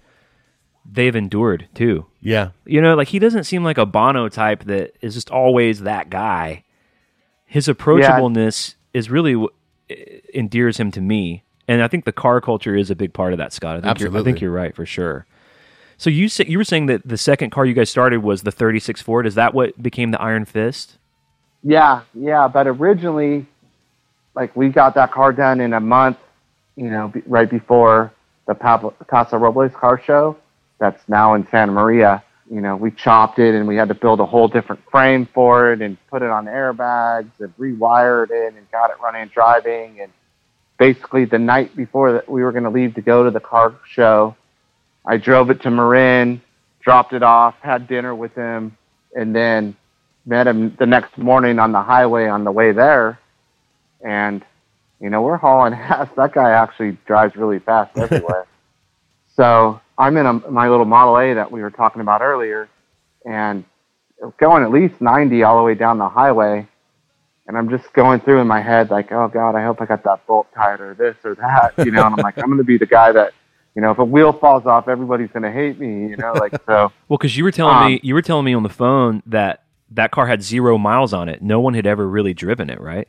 they've endured too. yeah You know, like he doesn't seem like a Bono type that is just always that guy. His approachableness is really what Uh, endears him to me, and I think the car culture is a big part of that. Scott, I think You're, I think you're right for sure. So you sa- you were saying that the second car you guys started was the 36 Ford. Is that what became the Iron Fist? Yeah, yeah, but originally, like we got that car done in a month, you know, be, right before the Pablo Casa Robles car show. That's now in Santa Maria. You know, we chopped it and we had to build a whole different frame for it and put it on airbags and rewired it and got it running and driving. And basically, the night before that we were going to leave to go to the car show, I drove it to Marin, dropped it off, had dinner with him, and then met him the next morning on the highway on the way there. And, you know, we're hauling ass. That guy actually drives really fast everywhere. So I'm in a, my little Model A that we were talking about earlier and going at least 90 all the way down the highway. And I'm just going through in my head, like, oh God, I hope I got that bolt tight or this or that, you know. And I'm like, I'm going to be the guy that, you know, if a wheel falls off, everybody's going to hate me, you know, like so. Well, because you were telling Um, me you were telling me on the phone that that car had zero miles on it. No one had ever really driven it, right?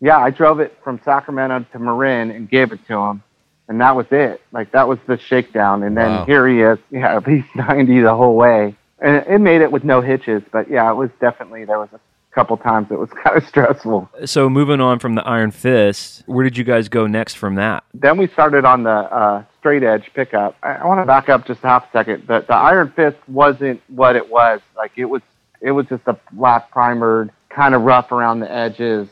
yeah, I drove it from Sacramento to Marin and gave it to him, and that was it. Like that was the shakedown, and then Wow. here he is, yeah, at least ninety the whole way, and it made it with no hitches. But yeah, it was definitely there was a couple times it was kind of stressful. So moving on from the Iron Fist, where did you guys go next from that? Then we started on the uh, Str8Edge pickup. I, I want to back up just half a second. The, the Iron Fist wasn't what it was. Like it was, it was just a black primered, kind of rough around the edges,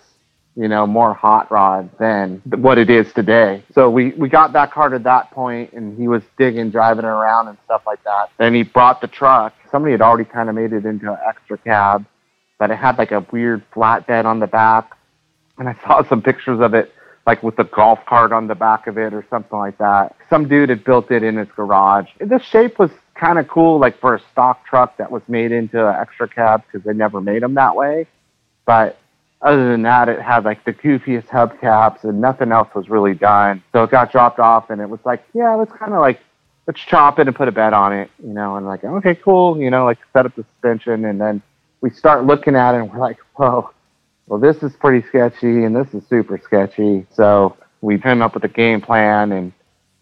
you know, more hot rod than what it is today. So we, we got that car to that point and he was digging, driving around and stuff like that. Then he brought the truck. Somebody had already kind of made it into an extra cab, but it had like a weird flatbed on the back. And I saw some pictures of it like with the golf cart on the back of it or something like that. Some dude had built it in his garage. The shape was kind of cool, like for a stock truck that was made into an extra cab because they never made them that way. But other than that, it had like the goofiest hubcaps and nothing else was really done. So it got dropped off and it was like, yeah, let's kind of like, let's chop it and put a bed on it, you know, and like, okay, cool, you know, like set up the suspension. And then we start looking at it and we're like, whoa, well, this is pretty sketchy and this is super sketchy. So we came up with a game plan and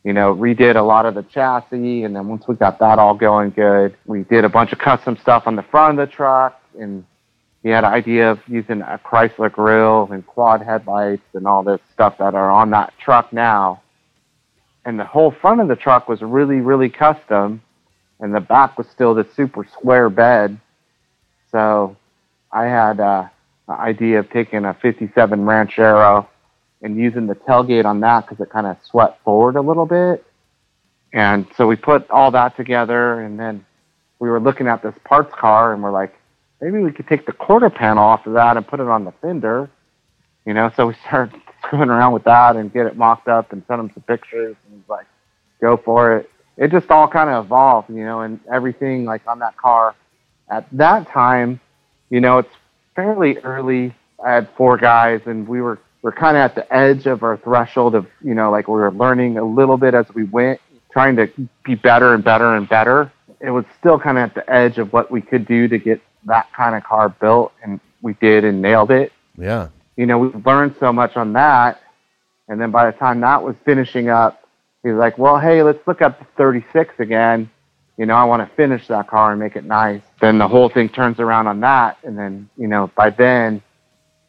you know, redid a lot of the chassis. And then once we got that all going good, we did a bunch of custom stuff on the front of the truck. And he had an idea of using a Chrysler grill and quad headlights and all this stuff that are on that truck now. And the whole front of the truck was really, really custom. And the back was still the super square bed. So I had uh, an idea of taking a 57 Ranchero and using the tailgate on that because it kind of swept forward a little bit. And so we put all that together, and then we were looking at this parts car, and we're like, maybe we could take the quarter panel off of that and put it on the fender. You know, so we started screwing around with that and get it mocked up and sent him some pictures, and he's like, go for it. It just all kind of evolved, you know, and everything like on that car at that time, you know, it's fairly early. I had four guys, and we were we're kind of at the edge of our threshold of you know like we were learning a little bit as we went, trying to be better and better and better. It was still kind of at the edge of what we could do to get that kind of car built, and we did and nailed it. Yeah. You know, we learned so much on that, and then by the time that was finishing up, he's like, "Well, hey, let's look at the 36 again." you know, I want to finish that car and make it nice. Then the whole thing turns around on that. And then, you know, by then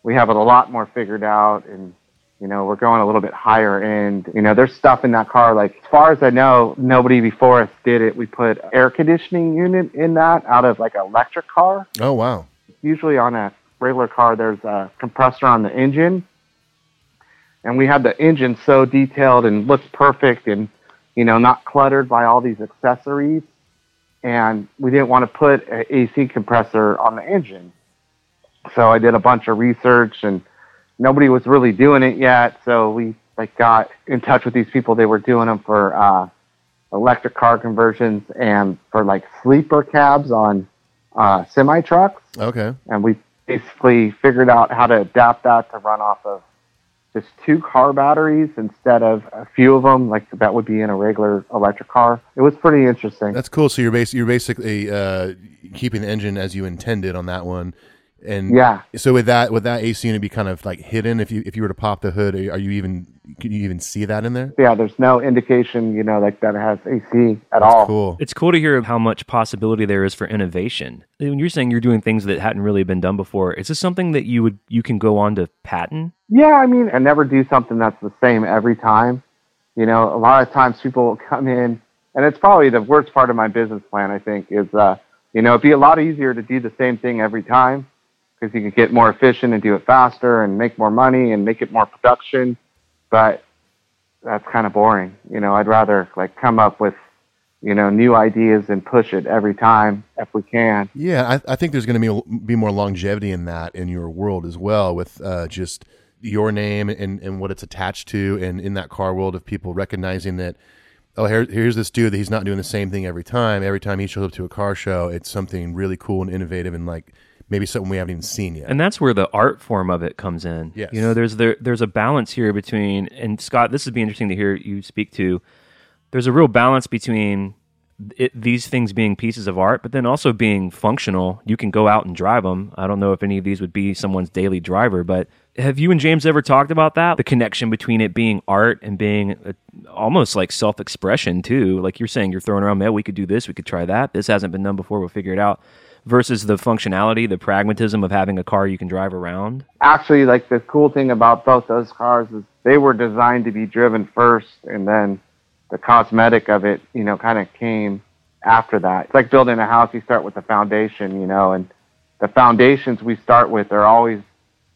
we have it a lot more figured out and, you know, we're going a little bit higher end. You know, there's stuff in that car. Like, as far as I know, nobody before us did it. We put air conditioning unit in that out of like an electric car. Oh wow. Usually on a regular car, there's a compressor on the engine. And we had the engine so detailed and looked perfect and, you know, not cluttered by all these accessories and we didn't want to put an AC compressor on the engine. So I did a bunch of research and nobody was really doing it yet. So we like got in touch with these people. They were doing them for uh, electric car conversions and for like sleeper cabs on uh, semi trucks. Okay. And we basically figured out how to adapt that to run off of just two car batteries instead of a few of them, like that would be in a regular electric car. It was pretty interesting. That's cool. So you're bas- you're basically uh, keeping the engine as you intended on that one, and Yeah. So with that, with that AC unit be kind of like hidden? If you if you were to pop the hood, are you even can you even see that in there? yeah, there's no indication, you know, like that it has AC at That's all. cool. It's cool to hear how much possibility there is for innovation. When you're saying you're doing things that hadn't really been done before, is this something that you would you can go on to patent? Yeah, I mean, I never do something that's the same every time. You know, a lot of times people will come in, and it's probably the worst part of my business plan. I think is, uh, you know, it'd be a lot easier to do the same thing every time because you can get more efficient and do it faster and make more money and make it more production. But that's kind of boring. You know, I'd rather like come up with, you know, new ideas and push it every time if we can. Yeah, I, I think there's going to be be more longevity in that in your world as well, with uh, just your name and, and what it's attached to, and in that car world of people recognizing that. Oh, here, here's this dude that he's not doing the same thing every time. Every time he shows up to a car show, it's something really cool and innovative, and like maybe something we haven't even seen yet. And that's where the art form of it comes in. Yes. You know, there's there, there's a balance here between and Scott, this would be interesting to hear you speak to. There's a real balance between it, these things being pieces of art, but then also being functional. You can go out and drive them. I don't know if any of these would be someone's daily driver, but have you and James ever talked about that? The connection between it being art and being a, almost like self expression too. Like you're saying, you're throwing around, man, we could do this, we could try that. This hasn't been done before. We'll figure it out. Versus the functionality, the pragmatism of having a car you can drive around. actually like the cool thing about both those cars is they were designed to be driven first and then the cosmetic of it you know kind of came after that it's like building a house you start with the foundation you know and the foundations we start with are always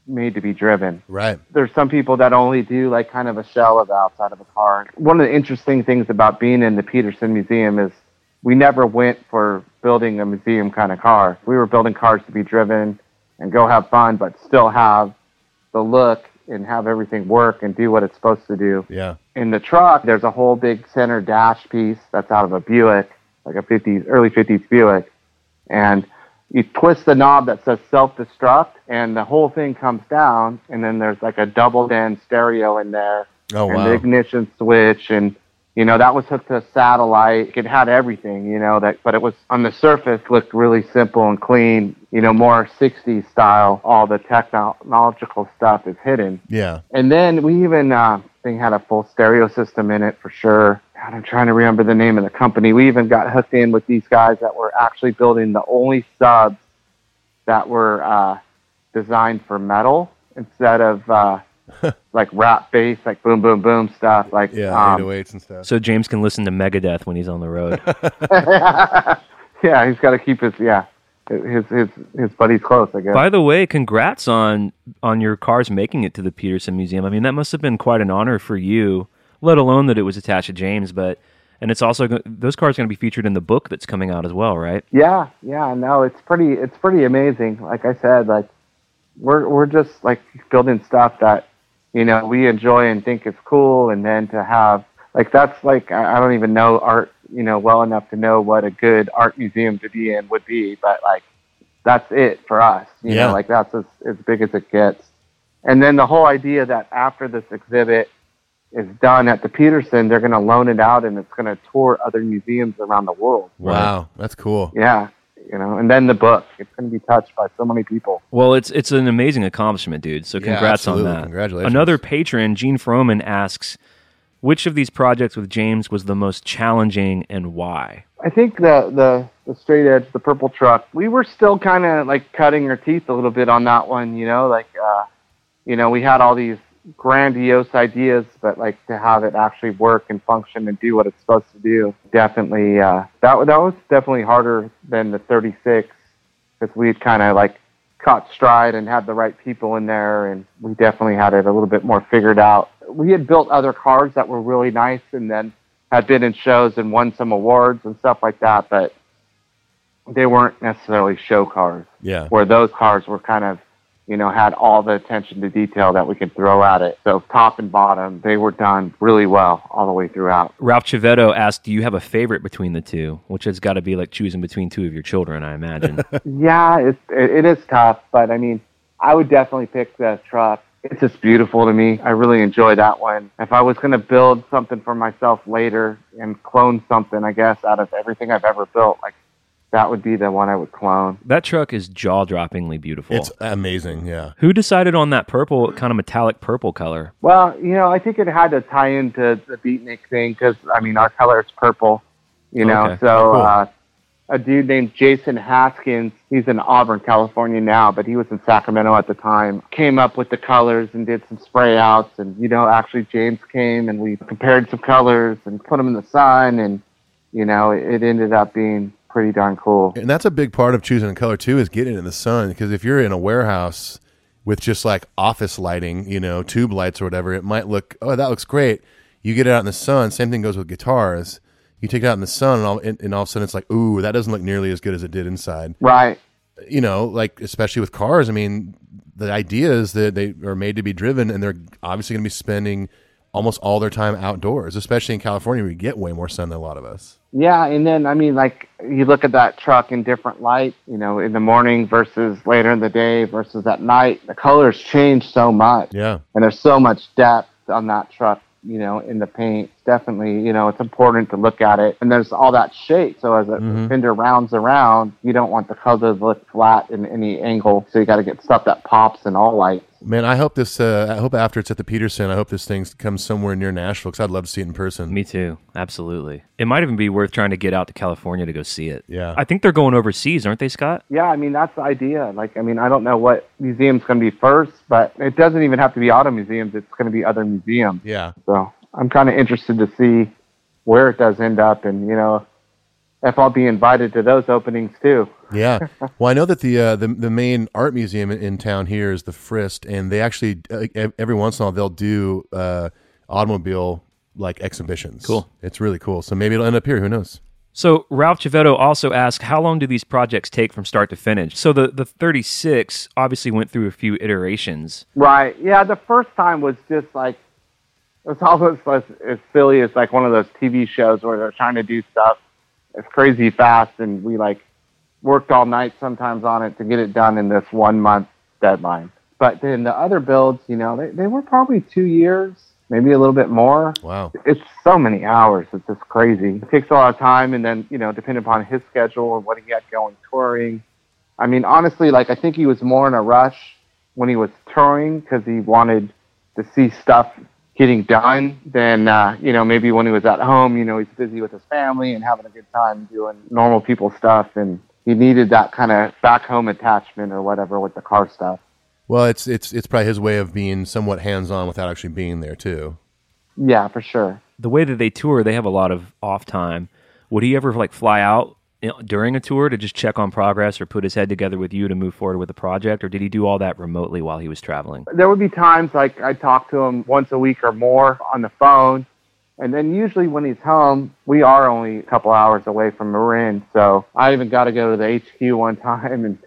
made to be driven right. there's some people that only do like kind of a shell of the outside of a car. One of the interesting things about being in the Petersen Museum is we never went for building a museum kind of car. We were building cars to be driven and go have fun, but still have the look and have everything work and do what it's supposed to do. Yeah. In the truck, there's a whole big center dash piece that's out of a Buick, like a 50s, early 50s Buick. And you twist the knob that says self-destruct and the whole thing comes down and then there's like a double end stereo in there Oh and wow. the ignition switch and you know that was hooked to a satellite it had everything you know that but it was on the surface looked really simple and clean you know more 60s style all the technological stuff is hidden yeah. and then we even uh, thing had a full stereo system in it for sure. God, I'm trying to remember the name of the company. We even got hooked in with these guys that were actually building the only subs that were uh, designed for metal instead of uh, like rap bass, like boom, boom, boom stuff. Like Yeah, um, 808s and stuff. So James can listen to Megadeth when he's on the road. yeah, he's got to keep his yeah his his his buddies close. I guess. By the way, congrats on on your cars making it to the Petersen Museum. I mean, that must have been quite an honor for you, let alone that it was attached to James. But and it's also those cars going to be featured in the book that's coming out as well, right? Yeah, yeah, no, it's pretty it's pretty amazing. Like I said, like we're we're just like building stuff that you know we enjoy and think is cool, and then to have like that's like I don't even know art you know well enough to know what a good art museum to be in would be, but like that's it for us. You Yeah. know, like that's as as big as it gets. And then the whole idea that after this exhibit is done at the Petersen, they're going to loan it out and it's going to tour other museums around the world. Wow, that's cool. Yeah, you know, and then the book. It's going to be touched by so many people. Well, it's it's an amazing accomplishment, dude. So Yeah, congrats on that. Congratulations. Another patron, Gene Froman, asks, which of these projects with James was the most challenging and why? I think the the the Str8Edge, the purple truck. We were still kind of like cutting our teeth a little bit on that one. You know, like uh, you know, we had all these grandiose ideas, but like to have it actually work and function and do what it's supposed to do, definitely uh, that that was definitely harder than the 36 because we had kind of like caught stride and had the right people in there, and we definitely had it a little bit more figured out. We had built other cars that were really nice, and then had been in shows and won some awards and stuff like that, but they weren't necessarily show cars. Yeah. Where those cars were kind of, you know, had all the attention to detail that we could throw at it. So top and bottom, they were done really well all the way throughout. Ralph Chivetto asked, "Do you have a favorite between the two?" Which has got to be like choosing between two of your children, I imagine. Yeah, it's, it, it is tough, but I mean, I would definitely pick the truck. It's just beautiful to me. I really enjoy that one. If I was going to build something for myself later and clone something, I guess, out of everything I've ever built, like that would be the one I would clone. that truck is jaw-droppingly beautiful. It's amazing. Yeah. Who decided on that purple, kind of metallic purple color? Well, you know, I think it had to tie into the beatnik thing because I mean, our color is purple. You know, Okay. so Cool. uh, a dude named Jason Haskins, he's in Auburn, California now, but he was in Sacramento at the time. Came up with the colors and did some spray outs, and you know, actually James came and we compared some colors and put them in the sun, and you know, it, it ended up being pretty darn cool. And that's a big part of choosing a color too is getting it in the sun because if you're in a warehouse with just like office lighting, you know, tube lights or whatever, it might look oh that looks great. You get it out in the sun. Same thing goes with guitars. You take it out in the sun, and all, and, and all of a sudden it's like, ooh, that doesn't look nearly as good as it did inside. Right. You know, like especially with cars. I mean, the idea is that they are made to be driven, and they're obviously going to be spending almost all their time outdoors, especially in California, you get way more sun than a lot of us. Yeah, and then I mean, like you look at that truck in different light, you know, in the morning versus later in the day versus at night. The colors change so much, Yeah. and there's so much depth on that truck, you know, in the paint. Definitely, you know, it's important to look at it. And there's all that shape, so as a Mhm. fender rounds around, you don't want the color to look flat in any angle. So you got to get stuff that pops in all lights. Man, I hope this. Uh, I hope after it's at the Petersen, I hope this thing comes somewhere near Nashville because I'd love to see it in person. Me too. Absolutely. It might even be worth trying to get out to California to go see it. Yeah. I think they're going overseas, aren't they, Scott? Yeah, I mean that's the idea. Like, I mean, I don't know what museum's going to be first, but it doesn't even have to be auto museums. It's going to be other museums. Yeah, So I'm kind of interested to see where it does end up, and you know, if I'll be invited to those openings too. yeah. well, I know that the uh, the the main art museum in, in town here is the Frist, and they actually uh, every once in a while they'll do uh, automobile like exhibitions. Cool. It's really cool. So maybe it'll end up here. Who knows? So Ralph Chivetto also asked, how long do these projects take from start to finish? So the, the 36 obviously went through a few iterations. Right. Yeah. The first time was just like it was almost as, as silly as like one of those TV shows where they're trying to do stuff it's crazy fast, and we like worked all night sometimes on it to get it done in this one month deadline. But then the other builds, you know, they, they were probably two years, maybe a little bit more. Wow. It's so many hours. It's just crazy. It takes a lot of time, and then you know, depending upon his schedule and what he had going touring. I mean, honestly, like I think he was more in a rush when he was touring because he wanted to see stuff getting done than uh, you know maybe when he was at home. You know, he's busy with his family and having a good time doing normal people stuff, and he needed that kind of back home attachment or whatever with the car stuff. Well, it's it's it's probably his way of being somewhat hands on without actually being there too. Yeah, for sure. The way that they tour, they have a lot of off time. Would he ever like fly out you know, during a tour to just check on progress or put his head together with you to move forward with the project, or did he do all that remotely while he was traveling? There would be times like I talk to him once a week or more on the phone. And then usually when he's home, we are only a couple hours away from Marin. So I even got to go to the HQ one time and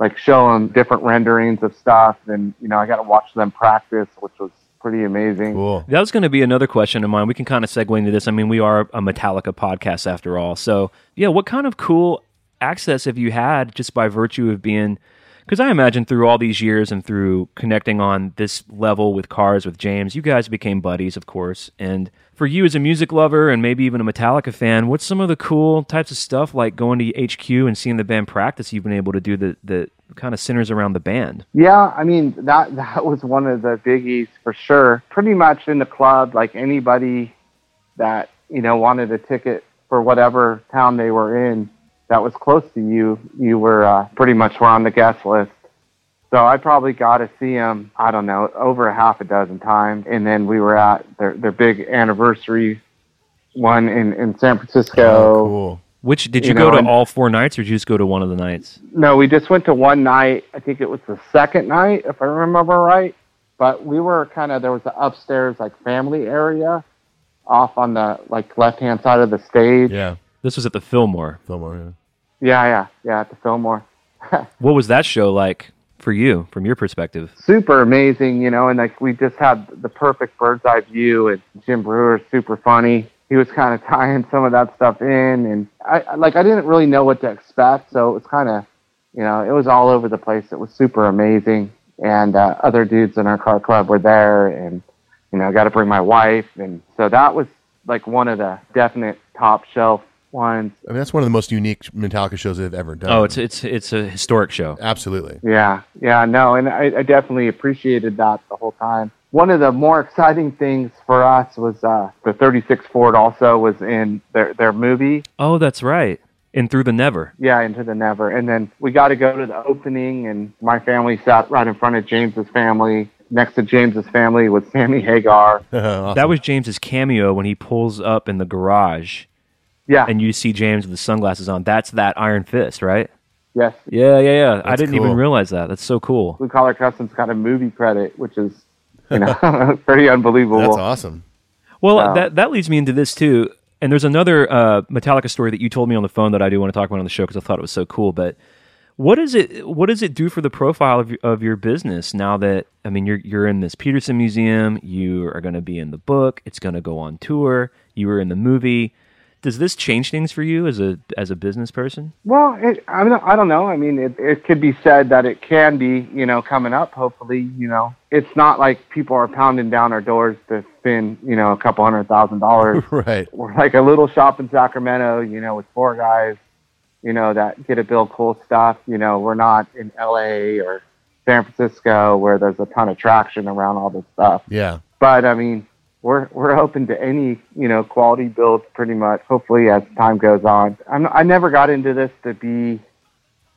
like show him different renderings of stuff. And, you know, I got to watch them practice, which was pretty amazing. Cool. That was going to be another question of mine. We can kind of segue into this. I mean, we are a Metallica podcast after all. So, yeah, what kind of cool access have you had just by virtue of being? Because I imagine through all these years and through connecting on this level with cars with James, you guys became buddies, of course. And for you as a music lover and maybe even a Metallica fan, what's some of the cool types of stuff like going to HQ and seeing the band practice you've been able to do that that kind of centers around the band? Yeah, I mean that that was one of the biggies for sure. Pretty much in the club, like anybody that you know wanted a ticket for whatever town they were in that was close to you, you were uh, pretty much were on the guest list. So I probably got to see them, I don't know, over a half a dozen times. And then we were at their their big anniversary one in in San Francisco. Oh, cool. Which did you, You go know, to and- all four nights or did you just go to one of the nights? No, we just went to one night. I think it was the second night, if I remember right. But we were kind of there was the upstairs like family area off on the like left hand side of the stage. Yeah. This was at the Fillmore. Fillmore. Yeah. yeah, yeah, yeah at the Fillmore. What was that show like for you, from your perspective? super amazing, you know, and like we just had the perfect bird's eye view and Jim Breuer's super funny. He was kind of tying some of that stuff in and I I- like I didn't really know what to expect, so it was kind of, you know, it was all over the place. It was super amazing and uh, other dudes in our car club were there and you know, I got to bring my wife and so that was like one of the definite top shelf ones. I mean, that's one of the most unique Metallica shows they've ever done. Oh, it's it's it's a historic show. absolutely. Yeah, yeah, no, and I, I definitely appreciated that the whole time. One of the more exciting things for us was uh, the 36 Ford also was in their their movie, Oh, that's right. And through the never. yeah, Into the Never, and then we got to go to the opening, and my family sat right in front of James's family. Next to James's family was Sammy Hagar. Awesome. That was James's cameo when he pulls up in the garage Yeah, and you see James with the sunglasses on. That's that Iron Fist, right? yes, Yeah, yeah, yeah. I didn't even realize that. That's so cool. Blue Collar Customs got a movie credit, which is you know pretty unbelievable. That's awesome. Well, Wow. that that leads me into this too. And there's another uh, Metallica story that you told me on the phone that I do want to talk about on the show because I thought it was so cool. But what is it what does it do for the profile of, your- of your business now that I mean you're you're in this Petersen Museum, you are going to be in the book, it's going to go on tour, you were in the movie. Does this change things for you as a as a business person? Well, it, I mean, I don't know. I mean, it, it could be said that it can be, you know, coming up. Hopefully, you know, it's not like people are pounding down our doors to spend, you know, a couple hundred thousand dollars. Right. We're like a little shop in Sacramento, you know, with four guys, you know, that get to build cool stuff. You know, we're not in L.A. or San Francisco where there's a ton of traction around all this stuff. Yeah. But I mean, we're we're open to any you know quality build pretty much. Hopefully, as time goes on, I'm I never got into this to be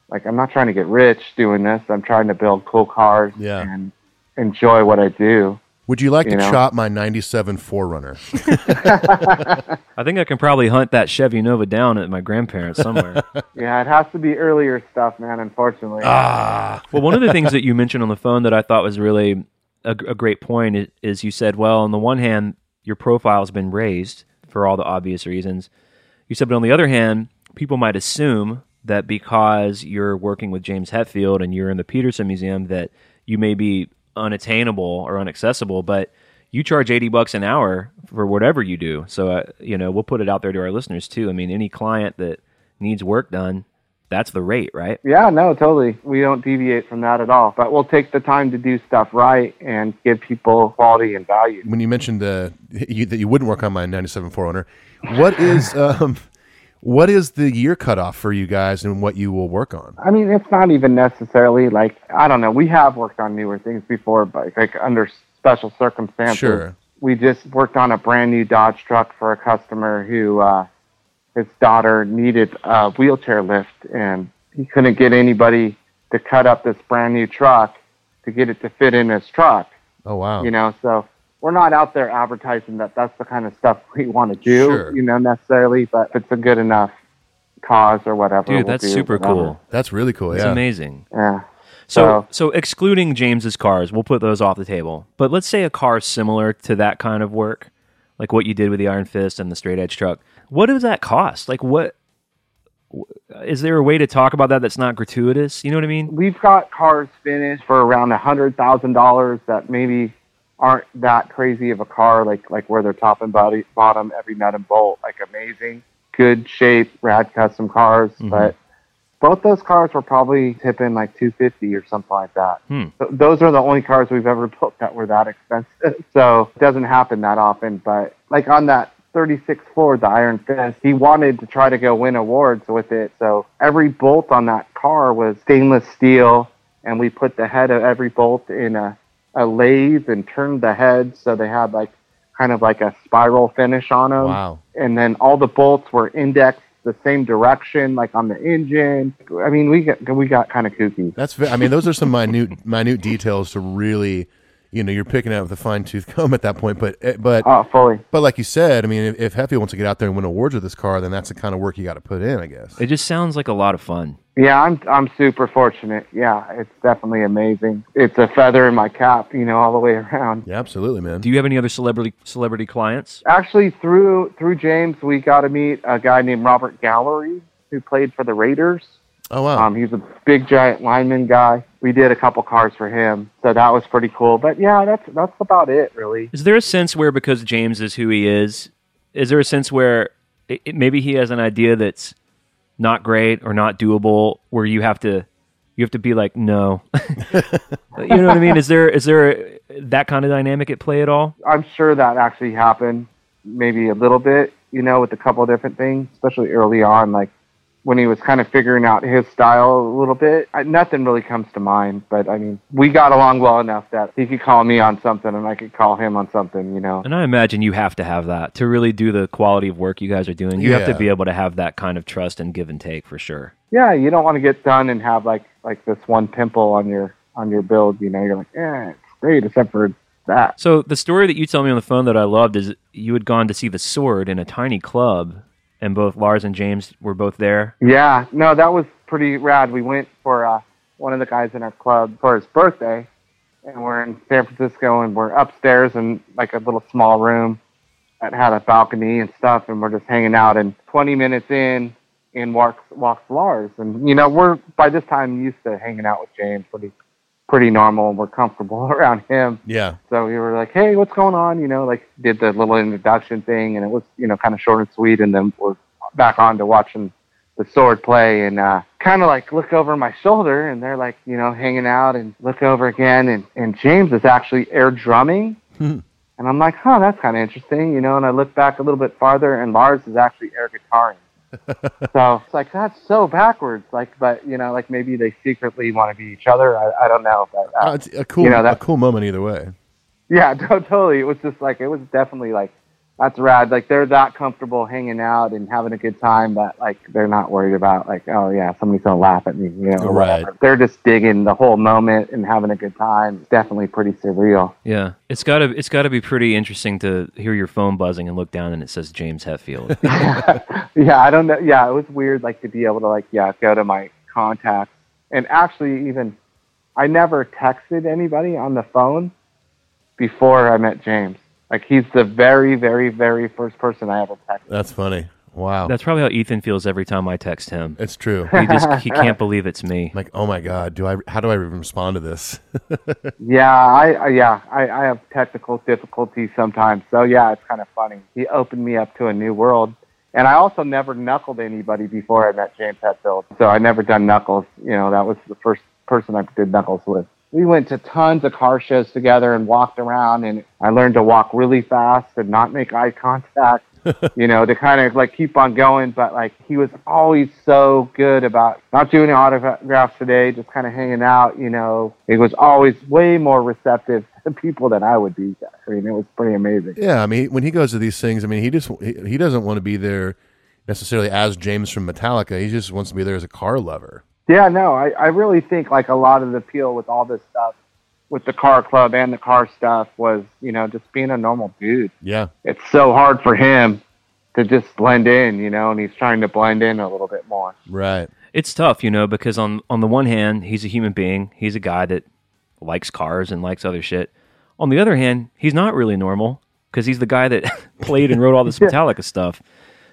like I'm not trying to get rich doing this. I'm trying to build cool cars Yeah. and enjoy what I do. Would you like You to know? chop my 97 4Runner? I think I can probably hunt that Chevy Nova down at my grandparents somewhere. Yeah, it has to be earlier stuff, man. Unfortunately. Ah. Well, one of the things that you mentioned on the phone that I thought was really a, a great point is, you said, well, on the one hand, your profile has been raised for all the obvious reasons. You said, but on the other hand, people might assume that because you're working with James Hetfield and you're in the Petersen Museum, that you may be unattainable or inaccessible, but you charge 80 bucks an hour for whatever you do. So, uh, you know, we'll put it out there to our listeners too. I mean, any client that needs work done, that's the rate, right? Yeah, no, totally. We don't deviate from that at all. But we'll take the time to do stuff right and give people quality and value. when you mentioned uh, you, that you wouldn't work on my 97 4Runner, what is um, what is the year cutoff for you guys and what you will work on? I mean, it's not even necessarily like I don't know. We have worked on newer things before, but like under special circumstances. Sure. we just worked on a brand new Dodge truck for a customer who uh, his daughter needed a wheelchair lift, and he couldn't get anybody to cut up this brand new truck to get it to fit in his truck. Oh wow. You know, so we're not out there advertising that that's the kind of stuff we want to do, Sure. you know, necessarily. But if it's a good enough cause or whatever, Dude, we'll that's do super whatever. cool. That's really cool. It's yeah. amazing. Yeah. So, So- so excluding James's cars, we'll put those off the table. But let's say a car similar to that kind of work, like what you did with the Iron Fist and the Str8Edge truck. What does that cost? Like, what is there a way to talk about that that's not gratuitous? You know what I mean? We've got cars finished for around a hundred thousand dollars that maybe aren't that crazy of a car, like like where they're top and body, bottom, every nut and bolt, like amazing, good shape, rad custom cars. But both those cars were probably tipping like two fifty or something like that. Hmm. Th- Those are the only cars we've ever built that were that expensive. So it doesn't happen that often. But like on that 36 Ford, the Iron Fist, he wanted to try to go win awards with it. So every bolt on that car was stainless steel, and we put the head of every bolt in a, a lathe and turned the head so they had like kind of like a spiral finish on them Wow. and then all the bolts were indexed the same direction, like on the engine. I mean, we got we got kind of kooky. That's. ve- I mean, those are some minute minute details to really, you know, you're picking out with a fine tooth comb at that point. But eh, but Oh, fully. but like you said, I mean, if, if Heffy wants to get out there and win awards with this car, then that's the kind of work you got to put in, I guess. It just sounds like a lot of fun. Yeah, I'm I'm super fortunate. Yeah, it's definitely amazing. It's a feather in my cap, you know, all the way around. Yeah, absolutely, man. Do you have any other celebrity celebrity clients? Actually, through through James, we got to meet a guy named Robert Gallery who played for the Raiders. Oh wow. Um, he's a big giant lineman guy. We did a couple cars for him, so that was pretty cool. But yeah, that's that's about it, really. Is there a sense where because James is who he is, is there a sense where it, it- maybe he has an idea that's not great or not doable, where you have to you have to be like no, you know what I mean? Is there is there that kind of dynamic at play at all? I'm sure that actually happened maybe a little bit, you know, with a couple of different things, especially early on, like when he was kind of figuring out his style a little bit. I, nothing really comes to mind, but I mean, we got along well enough that he could call me on something and I could call him on something, you know. And I imagine you have to have that to really do the quality of work you guys are doing. You have to be able to have that kind of trust and give and take for sure. Yeah, you don't want to get done and have like like this one pimple on your on your build, you know. You're like, yeah, it's great except for that. So the story that you tell me on the phone that I loved is you had gone to see the Sword in a tiny club, and both Lars and James were both there. Yeah, no, that was pretty rad. We went for uh, one of the guys in our club for his birthday, and we're in San Francisco, and we're upstairs in like a little small room that had a balcony and stuff, and we're just hanging out. And 20 minutes in, in walks walks Lars, and you know we're by this time used to hanging out with James, pretty pretty normal, and we're comfortable around him. yeah. So we were like, "Hey, what's going on?" You know, like did the little introduction thing, and it was you know kind of short and sweet. And then we're back on to watching the sword play, and uh, kind of like look over my shoulder, and they're like you know hanging out, and look over again, and and James is actually air drumming, and I'm like, "Huh, that's kind of interesting," you know. And I look back a little bit farther, and Lars is actually air guitaring. so it's like that's so backwards, like, but you know, like maybe they secretly want to be each other. I, I don't know, but uh, Uh, it's a cool, you know, that- a cool moment either way. yeah, to- totally. It was just like it was definitely like that's rad. Like they're that comfortable hanging out and having a good time that like they're not worried about like oh yeah somebody's gonna laugh at me you know Right. whatever. They're just digging the whole moment and having a good time. It's definitely pretty surreal. Yeah, it's gotta it's gotta be pretty interesting to hear your phone buzzing and look down and it says James Hetfield. yeah, I don't know. Yeah, it was weird like to be able to like yeah go to my contacts and actually even I never texted anybody on the phone before I met James. Like he's the very very very first person I ever texted. That's funny. Wow. That's probably how Ethan feels every time I text him. it's true. He just he can't believe it's me. like, oh my god, do I? How do I even respond to this? Yeah, I, I yeah, I, I have technical difficulties sometimes. So yeah, it's kind of funny. He opened me up to a new world, and I also never knuckled anybody before I met James Hetfield. So I never done knuckles. You know, that was the first person I did knuckles with. We went to tons of car shows together and walked around, and I learned to walk really fast and not make eye contact. you know, to kind of like keep on going. But like he was always so good about not doing autographs today, just kind of hanging out. You know, he was always way more receptive the people than I would be. I mean, it was pretty amazing. Yeah, I mean, when he goes to these things, I mean, he just he, he doesn't want to be there necessarily as James from Metallica. He just wants to be there as a car lover. Yeah, no, I, I really think like a lot of the appeal with all this stuff, with the car club and the car stuff, was you know just being a normal dude. Yeah, It's so hard for him to just blend in, you know, and he's trying to blend in a little bit more. right. it's tough, you know, because on on the one hand, he's a human being. He's a guy that likes cars and likes other shit. On the other hand, he's not really normal because he's the guy that played and wrote all this Metallica stuff.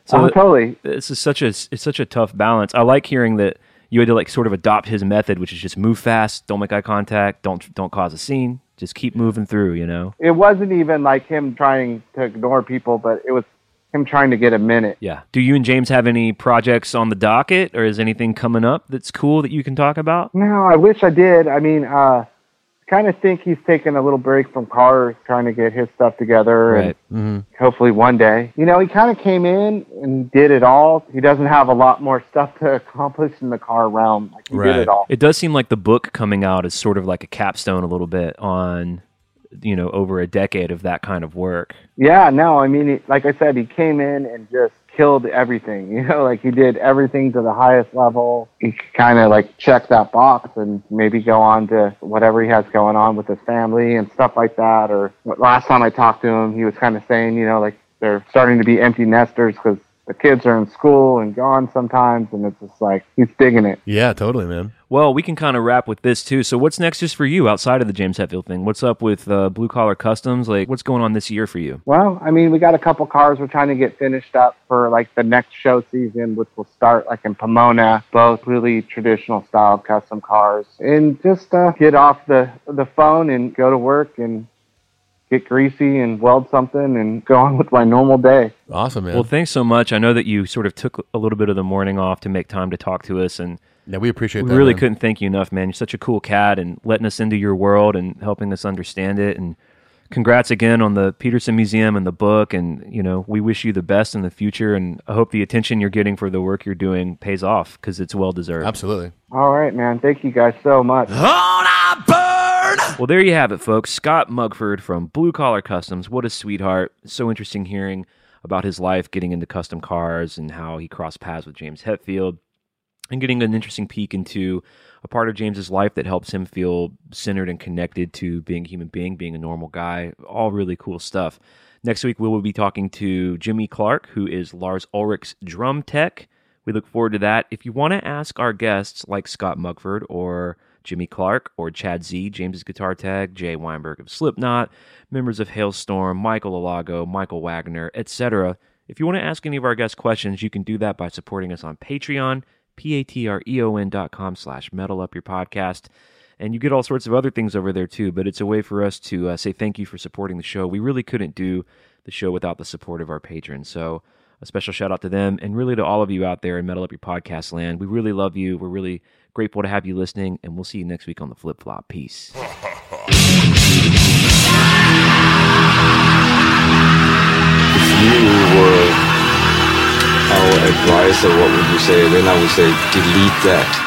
So oh, totally. this is such a it's such a tough balance. I like hearing that you had to like sort of adopt his method, which is just move fast, don't make eye contact, don't don't cause a scene, just keep moving through. You know? It wasn't even like him trying to ignore people, but it was him trying to get a minute. Yeah. Do you and James have any projects on the docket, or is anything coming up that's cool that you can talk about? No, I wish I did. I mean, uh, kind of think he's taking a little break from cars, trying to get his stuff together, Right. and hopefully one day. You know, he kind of came in and did it all. He doesn't have a lot more stuff to accomplish in the car realm. Like he Right. did it all. It does seem like the book coming out is sort of like a capstone a little bit on, you know, over a decade of that kind of work. Yeah, no, I mean, like I said, he came in and just killed everything. You know, like he did everything to the highest level. He kind of like checked that box and maybe go on to whatever he has going on with his family and stuff like that. Or last time I talked to him, he was kind of saying, you know, like they're starting to be empty nesters because the kids are in school and gone sometimes, and it's just like he's digging it. Yeah, totally, man. Well, we can kind of wrap with this too. So, what's next just for you outside of the James Hetfield thing? What's up with uh, Blue Collar Customs? Like, what's going on this year for you? Well, I mean, we got a couple cars we're trying to get finished up for like the next show season, which will start like in Pomona. Both really traditional style custom cars, and just uh, get off the the phone and go to work and get greasy and weld something and go on with my normal day. Awesome, man. Well, thanks so much. I know that you sort of took a little bit of the morning off to make time to talk to us, and yeah, we appreciate we that. really man. couldn't thank you enough, man. You're such a cool cat, and letting us into your world and helping us understand it. And congrats again on the Petersen Museum and the book. And you know, we wish you the best in the future, and I hope the attention you're getting for the work you're doing pays off because it's well deserved. Absolutely. All right, man. Thank you guys so much. Well, there you have it, folks. Scott Mugford from Blue Collar Customs. What a sweetheart. So interesting hearing about his life getting into custom cars and how he crossed paths with James Hetfield and getting an interesting peek into a part of James's life that helps him feel centered and connected to being a human being, being a normal guy. All really cool stuff. Next week, we will be talking to Jimmy Clark, who is Lars Ulrich's drum tech. We look forward to that. If you want to ask our guests like Scott Mugford or Jimmy Clark or Chad Z, James's guitar tag, Jay Weinberg of Slipknot, members of Halestorm, Michael Alago, Michael Wagner, etc. If you want to ask any of our guest questions, you can do that by supporting us on Patreon, P-A-T-R-E-O-N dot com slash metal up your podcast. And you get all sorts of other things over there too, but it's a way for us to uh, say thank you for supporting the show. We really couldn't do the show without the support of our patrons. So a special shout out to them and really to all of you out there in Metal Up Your Podcast land. We really love you. We're really grateful to have you listening, and we'll see you next week on the flip flop. Peace. you were our advisor, what would you say? Then I would say delete that.